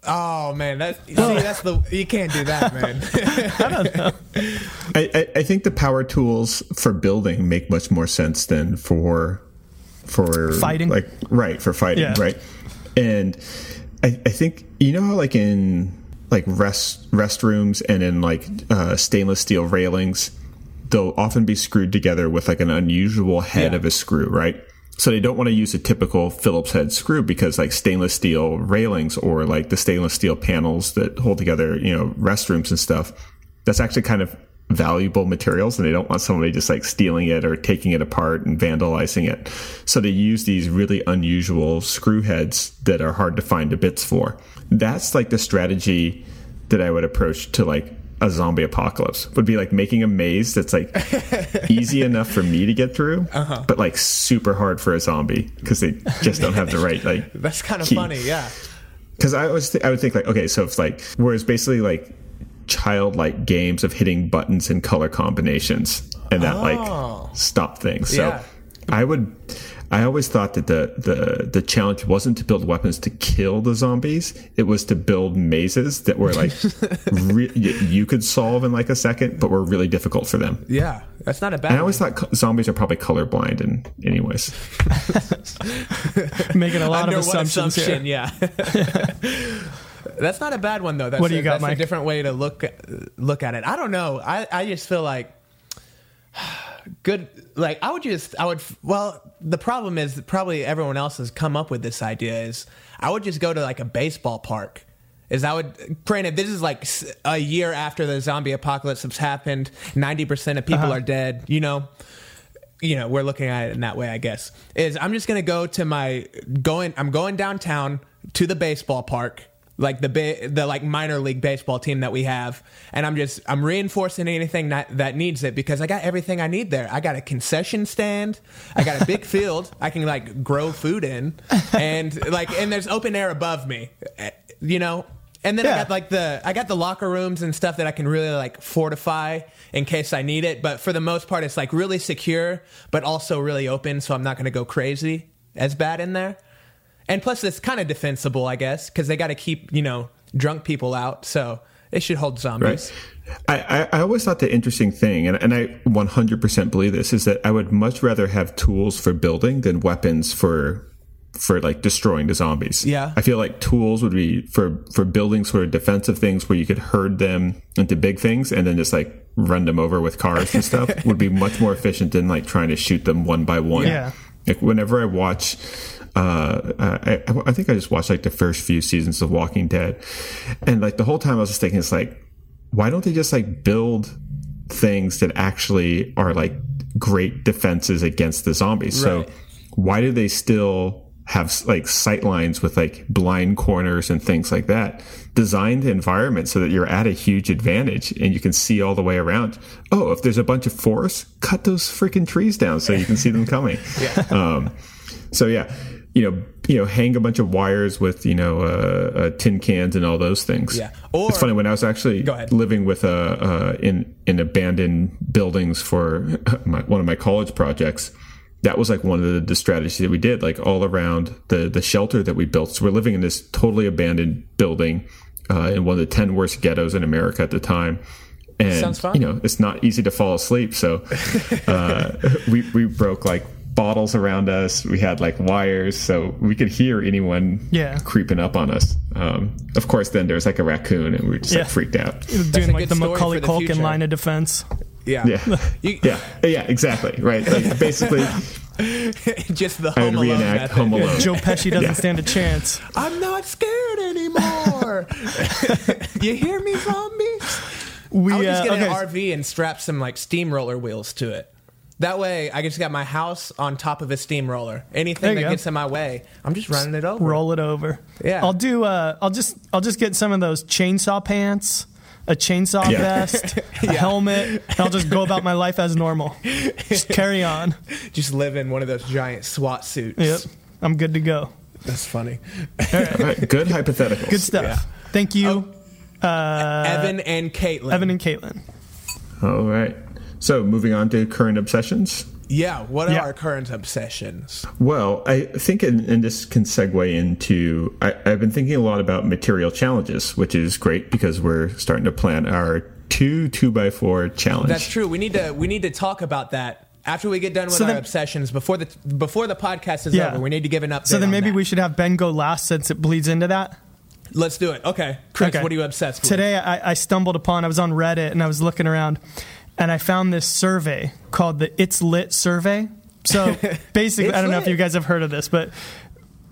Oh man, that see, that's the you can't do that, man. I, I, I think the power tools for building make much more sense than for for Fighting? Like right for fighting, Yeah. right? And I, I think you know how like in like rest restrooms and in like uh, stainless steel railings, they'll often be screwed together with like an unusual head Yeah. of a screw, right? So they don't want to use a typical Phillips head screw because like stainless steel railings or like the stainless steel panels that hold together, you know, restrooms and stuff. That's actually kind of valuable materials and they don't want somebody just like stealing it or taking it apart and vandalizing it. So they use these really unusual screw heads that are hard to find the bits for. That's like the strategy that I would approach to like a zombie apocalypse would be like making a maze that's like easy enough for me to get through, Uh-huh. but like super hard for a zombie because they just don't have the right like. That's kind of key. funny. Yeah. Because I was th- I would think like okay, so it's like whereas basically like childlike games of hitting buttons and color combinations and that Oh. like stop things. So Yeah. I would. I always thought that the, the the challenge wasn't to build weapons to kill the zombies. It was to build mazes that were like re- you could solve in like a second, but were really difficult for them. Yeah. That's not a bad. And I always thought co- zombies are probably colorblind. In anyways, Making a lot Under of assumptions assumption? here. Yeah. That's not a bad one though. That's What do you a, got, that's Mike? a different way to look look at it. I don't know. I I just feel like good. Like I would just I would. Well, the problem is that probably everyone else has come up with this idea. Is I would just go to like a baseball park. Is I would granted this is like a year after the zombie apocalypse has happened. Ninety percent of people Uh-huh. are dead. You know you know we're looking at it in that way i guess is i'm just gonna go to my going i'm going downtown to the baseball park like the ba- the like minor league baseball team that we have. And i'm just i'm reinforcing anything that, that needs it because i got everything i need there. I got a concession stand. I got a big field i can like grow food in. And like and there's open air above me you know? And then I got like the I got the locker rooms and stuff that I can really like fortify in case I need it. But for the most part, it's like really secure, but also really open, so I'm not going to go crazy as bad in there. And plus, it's kind of defensible, I guess, because they got to keep you know drunk people out, so it should hold zombies. right? I, I, I always thought the interesting thing, and, and I 100% believe this, is that I would much rather have tools for building than weapons for for like destroying the zombies. Yeah. I feel like tools would be for for building sort of defensive things where you could herd them into big things and then just like run them over with cars and stuff would be much more efficient than like trying to shoot them one by one. Yeah. Like whenever I watch, uh, I, I think I just watched like the first few seasons of Walking Dead, and like the whole time I was just thinking, it's like, why don't they just like build things that actually are like great defenses against the zombies? So why do they still have like sight lines with like blind corners and things like that? Design the environment so that you're at a huge advantage and you can see all the way around. Oh, if there's a bunch of forests, cut those freaking trees down so you can see them coming. Um, so yeah, you know, you know, hang a bunch of wires with you know uh, uh, tin cans and all those things. Yeah. Or- it's funny when I was actually living with uh, uh, in in abandoned buildings for my, one of my college projects. That was like one of the, the strategies that we did, like all around the the shelter that we built. So we're living in this totally abandoned building uh, in one of the ten worst ghettos in America at the time. And Sounds fun. you know, it's not easy to fall asleep. So uh, we we broke like bottles around us. We had like wires, so we could hear anyone Yeah. creeping up on us. Um, of course, then there's like a raccoon, and we were just Yeah. like freaked out. Doing a like good the story Macaulay the Culkin future. line of defense. Yeah, Yeah, You- yeah, yeah, exactly. Right. Like basically, just the I Home Alone reenact. Home Alone. Joe Pesci doesn't Yeah. stand a chance. I'm not scared anymore. you hear me, zombies? We I would just uh, get okay. an RV and strap some like steamroller wheels to it. That way, I just got my house on top of a steamroller. Anything There that you go. gets in my way, I'm just running it over. roll it over. Yeah. I'll do. Uh, I'll just. I'll just get some of those chainsaw pants, a chainsaw Yeah. vest, a helmet, and I'll just go about my life as normal. Just carry on. Just live in one of those giant SWAT suits. Yep. I'm good to go. That's funny. All right, good hypotheticals. Good stuff. Yeah. Thank you, Evan and Caitlin. Evan and Caitlin. All right. So moving on to current obsessions. yeah, what are Yeah. our current obsessions? Well, I think, and, and this can segue into, I, I've been thinking a lot about material challenges, which is great because we're starting to plan our two two by four challenge. That's true. We need to we need to talk about that after we get done with So our then- obsessions before the before the podcast is Yeah. over. We need to give an update. So then on maybe that. we should have Ben go last since it bleeds into that. let's do it. Okay, Chris, Okay. what are you obsessed with? Today I, I stumbled upon, I was on Reddit and I was looking around and I found this survey called the It's Lit survey. So basically, I don't know if you guys have heard of this, but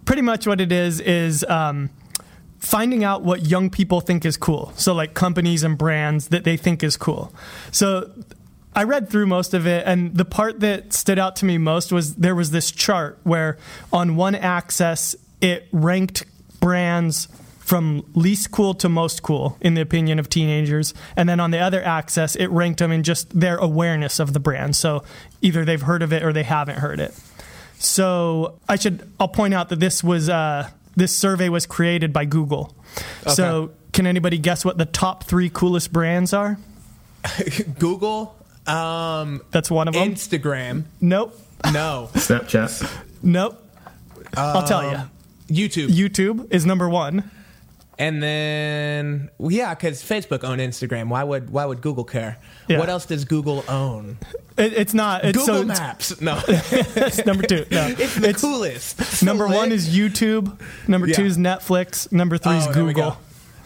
pretty much what it is is um, finding out what young people think is cool. So, like companies and brands that they think is cool. So, I read through most of it, and the part that stood out to me most was there was this chart where on one axis it ranked brands from least cool to most cool in the opinion of teenagers. And then on the other axis, it ranked them in just their awareness of the brand. So either they've heard of it or they haven't heard it. So I should I'll point out that this was uh, this survey was created by Google. Okay. So can anybody guess what the top three coolest brands are? Google, um, That's one of them. Instagram. nope. No. Snapchat. Nope. I'll tell you. YouTube. YouTube is number one. And then well, yeah, because Facebook owned Instagram. Why would why would Google care? Yeah. What else does Google own? It, it's not. It's Google so Maps. No, It's number two. No, it's the It's- coolest. So Number one is YouTube. Number two is Netflix. Number three is Oh, we Google.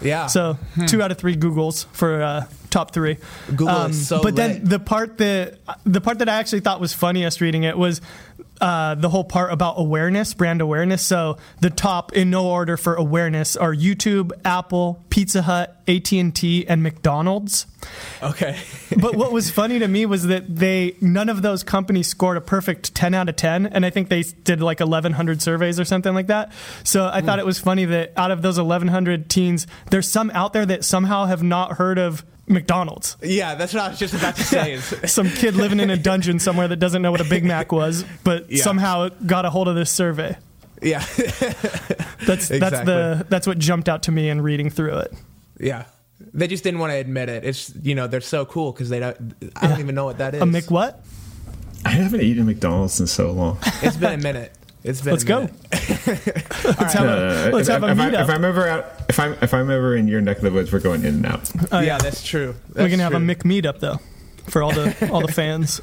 Yeah. So two out of three Googles for uh, top three. Um, Google is so But then the part that the part that I actually thought was funniest reading it was uh, the whole part about awareness, brand awareness. So the top in no order for awareness are YouTube, Apple, Pizza Hut, AT and T, and McDonald's. okay. but what was funny to me was that they none of those companies scored a perfect 10 out of 10 and i think they did like 1100 surveys or something like that so i thought it was funny that out of those 1100 teens there's some out there that somehow have not heard of mcdonald's yeah, that's what I was just about to say. Is some kid living in a dungeon somewhere that doesn't know what a big mac was but Yeah. somehow got a hold of this survey yeah, that's that's the that's what jumped out to me in reading through it yeah. They just didn't want to admit it. It's you know they're so cool because they don't. I don't even know what that is. a mc what I haven't eaten McDonald's in so long. It's been a minute. It's been. let's go let's have a, uh, uh, let's if, have a if, I, meetup if I'm ever out, if I'm if I'm ever in your neck of the woods, we're going in and out. Oh, yeah, that's true. we're That's gonna have a true. Mick meetup though for all the all the fans.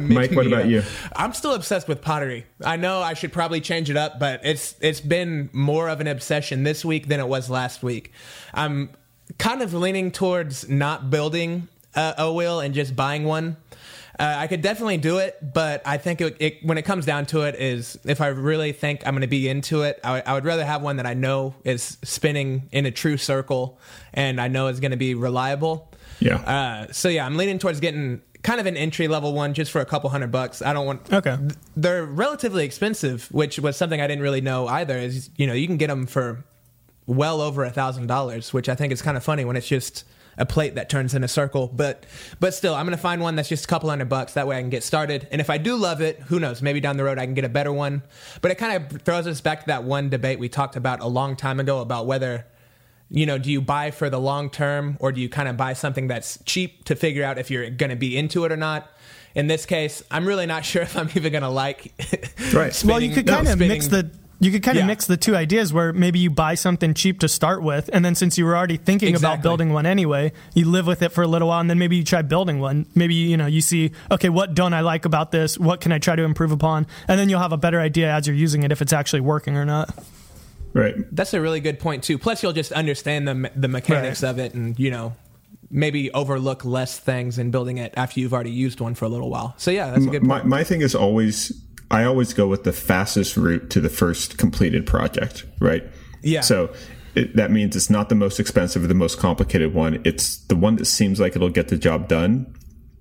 Mike, what about you? I'm still obsessed with pottery. I know I should probably change it up, but it's it's been more of an obsession this week than it was last week. I'm kind of leaning towards not building a, a wheel and just buying one. Uh, I could definitely do it, but I think it, it, when it comes down to it, is if I really think I'm going to be into it, I would- I would rather have one that I know is spinning in a true circle and I know is going to be reliable. Yeah. Uh, so yeah, I'm leaning towards getting kind of an entry level one just for a couple hundred bucks. I don't want. Okay. th- They're relatively expensive, which was something I didn't really know either. Is you know you can get them for well over a thousand dollars, which I think is kind of funny when it's just a plate that turns in a circle. But but still, I'm gonna find one that's just a couple hundred bucks. That way I can get started. And if I do love it, who knows? Maybe down the road I can get a better one. But it kind of throws us back to that one debate we talked about a long time ago about whether you know, do you buy for the long term or do you kind of buy something that's cheap to figure out if you're going to be into it or not? In this case, I'm really not sure if I'm even going to like. Right. well, you spinning- could no, kind of spinning- mix the you could kind of Yeah. mix the two ideas where maybe you buy something cheap to start with, and then since you were already thinking about building one anyway, you live with it for a little while, and then maybe you try building one. Maybe you know you see, okay, what don't I like about this? What can I try to improve upon? And then you'll have a better idea as you're using it if it's actually working or not. Right. That's a really good point too. Plus, you'll just understand the the mechanics Right. of it, and you know, maybe overlook less things in building it after you've already used one for a little while. So yeah, that's a good My, point. my thing is always, I always go with the fastest route to the first completed project, right? Yeah. So it, that means it's not the most expensive or the most complicated one. It's the one that seems like it'll get the job done.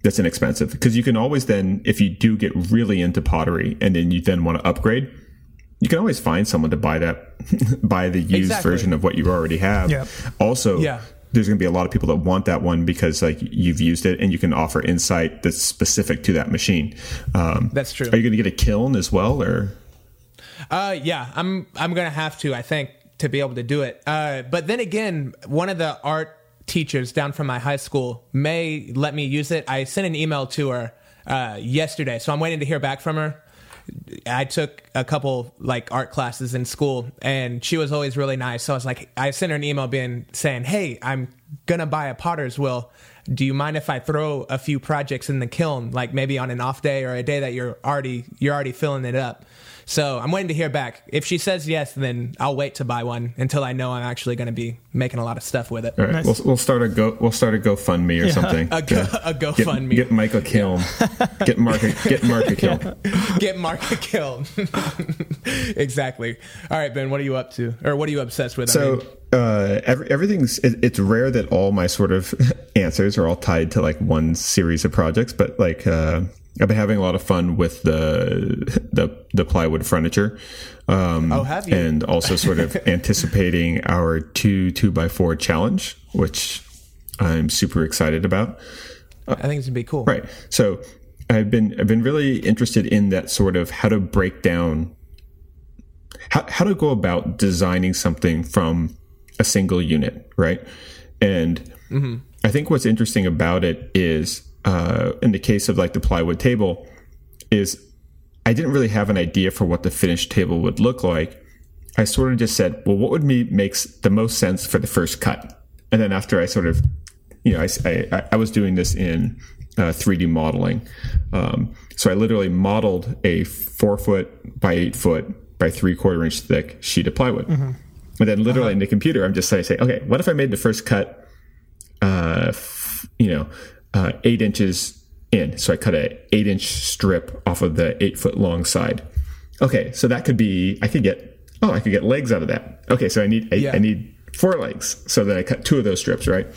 That's inexpensive because you can always then, if you do get really into pottery and then you then want to upgrade, you can always find someone to buy that, buy the used Exactly. version of what you already have. Yeah. Also, Yeah. There's going to be a lot of people that want that one because like you've used it and you can offer insight that's specific to that machine. Um, That's true. Are you going to get a kiln as well, or Uh, yeah, I'm I'm gonna have to, I think, to be able to do it. Uh, but then again, one of the art teachers down from my high school may let me use it. I sent an email to her uh, yesterday, so I'm waiting to hear back from her. I took a couple like art classes in school, and she was always really nice. So I was like, I sent her an email being saying, "Hey, I'm gonna buy a potter's wheel. Do you mind if I throw a few projects in the kiln, like maybe on an off day or a day that you're already you're already filling it up?" So I'm waiting to hear back. If she says yes, then I'll wait to buy one until I know I'm actually going to be making a lot of stuff with it. all right, Nice. we'll, we'll start a go we'll start a GoFundMe or Yeah. something. A go- a Get, GoFundMe. get Mike a kiln. get Mark a, get Mark a kiln. Get Mark a kill. exactly. All right, Ben. What are you up to, or what are you obsessed with? I So mean, uh, every, everything's it, it's rare that all my sort of answers are all tied to like one series of projects, but like uh, I've been having a lot of fun with the the, the plywood furniture. Um, Oh, have you? And also sort of anticipating our two two by four challenge, which I'm super excited about. I think it's gonna be cool. Right. So I've been I've been really interested in that sort of how to break down how how to go about designing something from a single unit, right? And I think what's interesting about it is uh, in the case of like the plywood table is I didn't really have an idea for what the finished table would look like. I sort of just said, well, what would me makes the most sense for the first cut? And then after I sort of, you know, I, I, I was doing this in uh, 3D modeling. Um, so I literally modeled a four foot by eight foot by three quarter inch thick sheet of plywood. And then literally in the computer, I'm just saying, say, okay, what if I made the first cut, uh, f- you know, uh, eight inches in? So I cut a eight inch strip off of the eight foot long side. Okay, so that could be, I could get, oh, I could get legs out of that. Okay, so I need, I, Yeah. I need four legs. So then I cut two of those strips, right?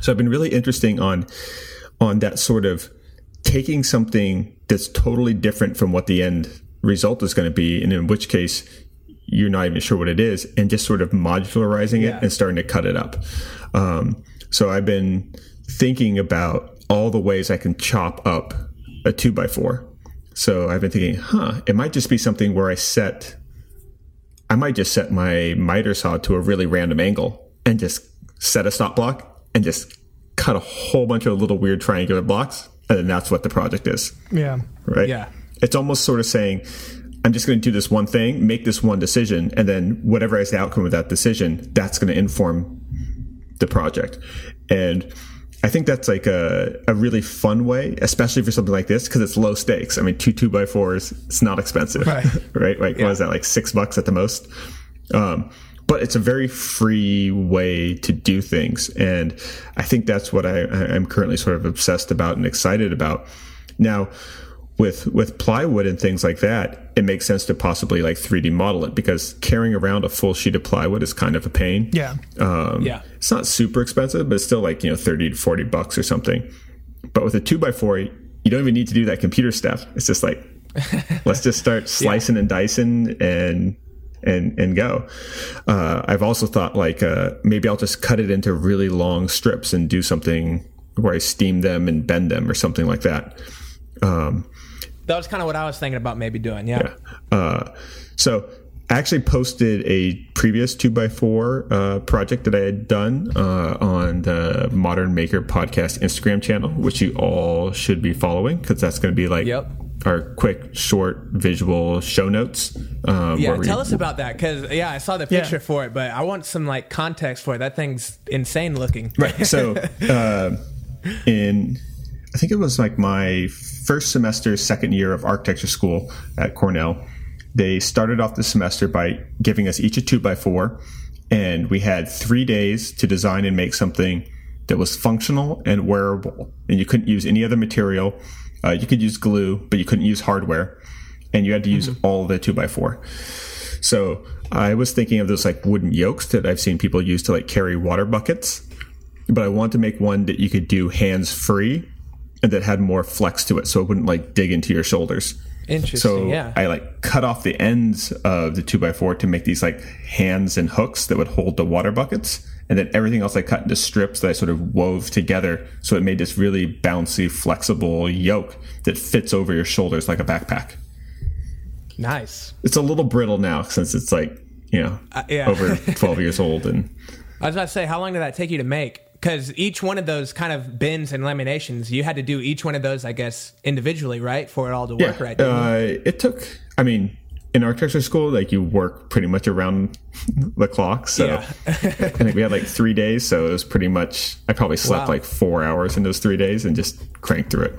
So I've been really interesting on on that sort of taking something that's totally different from what the end result is going to be, and in which case you're not even sure what it is, and just sort of modularizing Yeah. it and starting to cut it up. Um, so I've been thinking about all the ways I can chop up a two by four. So I've been thinking, huh, it might just be something where I set I might just set my miter saw to a really random angle and just set a stop block and just cut a whole bunch of little weird triangular blocks. And then that's what the project is, Yeah. right? Yeah. It's almost sort of saying, I'm just going to do this one thing, make this one decision, and then whatever is the outcome of that decision, that's going to inform the project. And I think that's like a, a really fun way, especially for something like this, because it's low stakes. I mean, two two by fours, it's not expensive, Right. right? Like, what is that, like six bucks at the most? Um, but it's a very free way to do things. And I think that's what I, I- I'm currently sort of obsessed about and excited about. Now, with with plywood and things like that, it makes sense to possibly like 3D model it because carrying around a full sheet of plywood is kind of a pain. Yeah. Um, Yeah. It's not super expensive, but it's still like, you know, 30 to 40 bucks or something. But with a two by four, you don't even need to do that computer stuff. It's just like, let's just start slicing and dicing and, and, and go. Uh, I've also thought like, uh, maybe I'll just cut it into really long strips and do something where I steam them and bend them or something like that. Um, That was kind of what I was thinking about maybe doing. Yeah. uh, so I actually posted a previous two by four uh, project that I had done uh, on the Modern Maker Podcast Instagram channel, which you all should be following because that's going to be like Yep. our quick, short, visual show notes. Um, Yeah, where we- tell us about that because yeah, I saw the Yeah. picture for it, but I want some like context for it. That thing's insane looking. Right. So, uh, in I think it was like my first semester, second year of architecture school at Cornell. They started off the semester by giving us each a two by four, and we had three days to design and make something that was functional and wearable. And you couldn't use any other material. Uh, you could use glue, but you couldn't use hardware, and you had to use all the two by four. So I was thinking of those like wooden yokes that I've seen people use to like carry water buckets but I want to make one that you could do hands free that had more flex to it so it wouldn't like dig into your shoulders. Interesting. So yeah. I like cut off the ends of the two by four to make these like hands and hooks that would hold the water buckets. And then everything else I cut into strips that I sort of wove together. So it made this really bouncy, flexible yoke that fits over your shoulders like a backpack. nice. It's a little brittle now since it's like, you know, Uh, yeah. over 12 years old and I was about to say, how long did that take you to make? Because each one of those kind of bins and laminations, you had to do each one of those, I guess, individually, right, for it all to work right. didn't? Uh, it took. I mean, in architecture school, like you work pretty much around the clock. So Yeah. I think we had like three days. So it was pretty much. I probably slept Wow. like four hours in those three days and just cranked through it.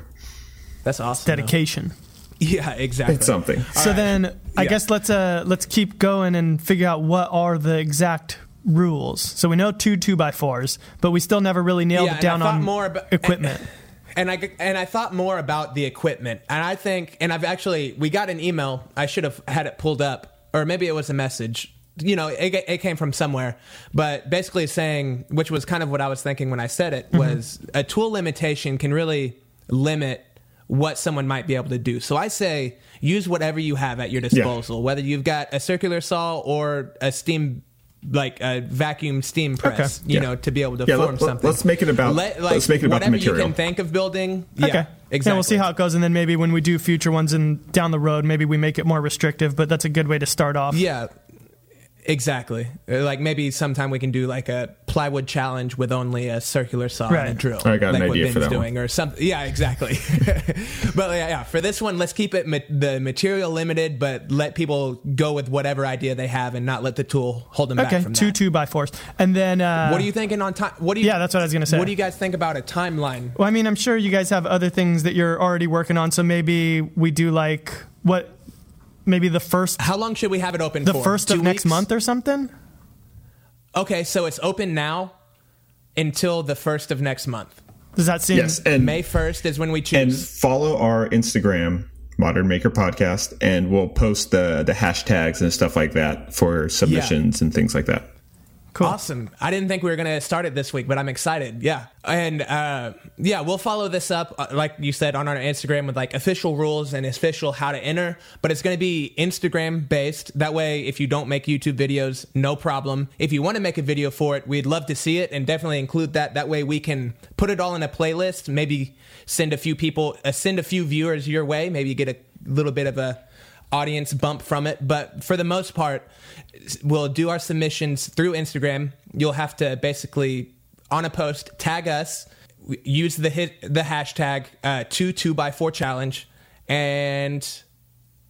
That's awesome. though. Dedication. Yeah, exactly. It's something. So then I Yeah. guess let's uh let's keep going and figure out what are the exact rules. So we know two two by fours, but we still never really nailed Yeah, it down on more about equipment. And I and I thought more about the equipment, and I think, and I've actually we got an email. I should have had it pulled up, or maybe it was a message. You know, it, it came from somewhere, but basically saying, which was kind of what I was thinking when I said Mm-hmm. it, was a tool limitation can really limit what someone might be able to do. So I say use whatever you have at your disposal, whether you've got a circular saw or a steam like a vacuum steam press, Okay. you Yeah. know, to be able to Yeah, form let- something. let's make it about- Let- let's make it about the whatever you material. can think of building. Yeah, okay. exactly. And we'll see how it goes, and then maybe when we do future ones and down the road, maybe we make it more restrictive. But that's a good way to start off. Yeah, exactly. Uh, Like maybe sometime we can do like a plywood challenge with only a circular saw and a drill. I got an like what idea Ben's for that doing, or something. Yeah, exactly. but yeah, yeah, for this one, let's keep it ma- the material limited, but let people go with whatever idea they have, and not let the tool hold them Okay. back from Two that. two by fours, and then uh, What are you thinking on time? What do you? Yeah, that's what I was gonna say. What do you guys think about a timeline? Well, I mean, I'm sure you guys have other things that you're already working on, so maybe we do like what, maybe the first How long should we have it open the for? first Two of next month or something. Okay, so it's open now until the first of next month. Does that seem? Yes, and May first is when we choose. and follow our Instagram, Modern Maker Podcast, and we'll post the the hashtags and stuff like that for submissions and things like that. Cool. Awesome. I didn't think we were going to start it this week, but I'm excited. Yeah. And uh, yeah, we'll follow this up, uh, like you said, on our Instagram with like official rules and official how to enter. But it's going to be Instagram based. That way, if you don't make YouTube videos, no problem. If you want to make a video for it, we'd love to see it and definitely include that. That way, we can put it all in a playlist, maybe send a few people, uh, send a few viewers your way, maybe get a little bit of a audience bump from it. But for the most part, we'll do our submissions through Instagram. You'll have to basically on a post tag us, use the hit the hashtag uh, two two by four challenge, and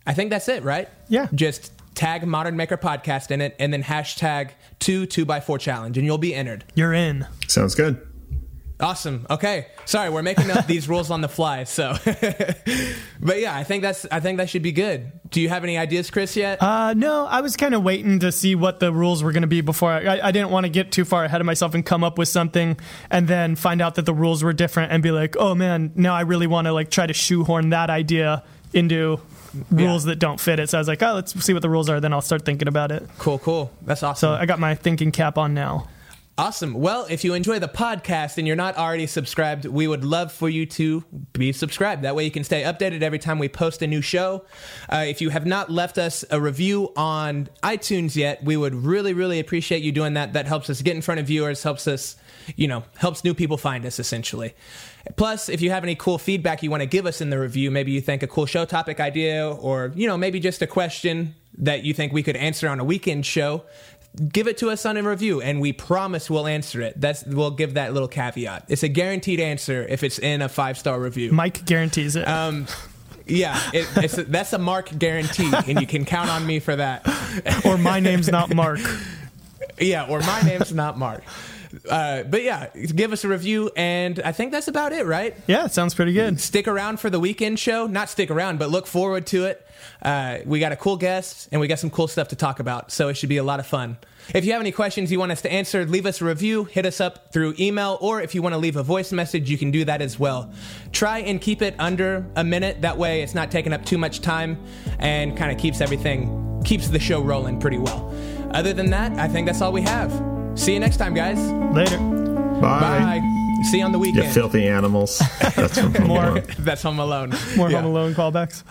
I think that's it, right? Yeah. Just tag Modern Maker Podcast in it, and then hashtag two two by four challenge, and you'll be entered. You're in. Sounds good. Awesome. Okay. Sorry, we're making up these rules on the fly. So, but yeah, I think that's I think that should be good. Do you have any ideas, Chris? Yet? Uh, no, I was kind of waiting to see what the rules were going to be before. I, I didn't want to get too far ahead of myself and come up with something and then find out that the rules were different and be like, oh man, now I really want to like try to shoehorn that idea into rules that don't fit it. So I was like, oh, let's see what the rules are. Then I'll start thinking about it. cool. Cool. That's awesome. So. I got my thinking cap on now. Awesome. Well, if you enjoy the podcast and you're not already subscribed, we would love for you to be subscribed. That way you can stay updated every time we post a new show. Uh, if you have not left us a review on iTunes yet, we would really, really appreciate you doing that. That helps us get in front of viewers, helps us, you know, helps new people find us essentially. Plus, if you have any cool feedback you want to give us in the review, maybe you think a cool show topic idea or, you know, maybe just a question that you think we could answer on a weekend show, give it to us on a review and we promise we'll answer it. That's we'll give that little caveat. It's a guaranteed answer if it's in a five star review. Mike guarantees it. um yeah it, it's a, that's a mark guarantee and you can count on me for that. Or my name's not Mark. yeah or my name's not mark uh, but yeah give us a review and i think that's about it right Yeah, it sounds pretty good. stick around for the weekend show. Not stick around, but look forward to it. Uh, we got a cool guest and we got some cool stuff to talk about, so it should be a lot of fun. If you have any questions you want us to answer, leave us a review, hit us up through email, or if you want to leave a voice message, you can do that as well. Try and keep it under a minute. That way, it's not taking up too much time and kind of keeps everything, keeps the show rolling pretty well. Other than that, I think that's all we have. See you next time, guys. Later. Bye. Bye. See you on the You weekend. filthy animals. That's from Home More. Alone. That's Home Alone. More Yeah. Home Alone callbacks.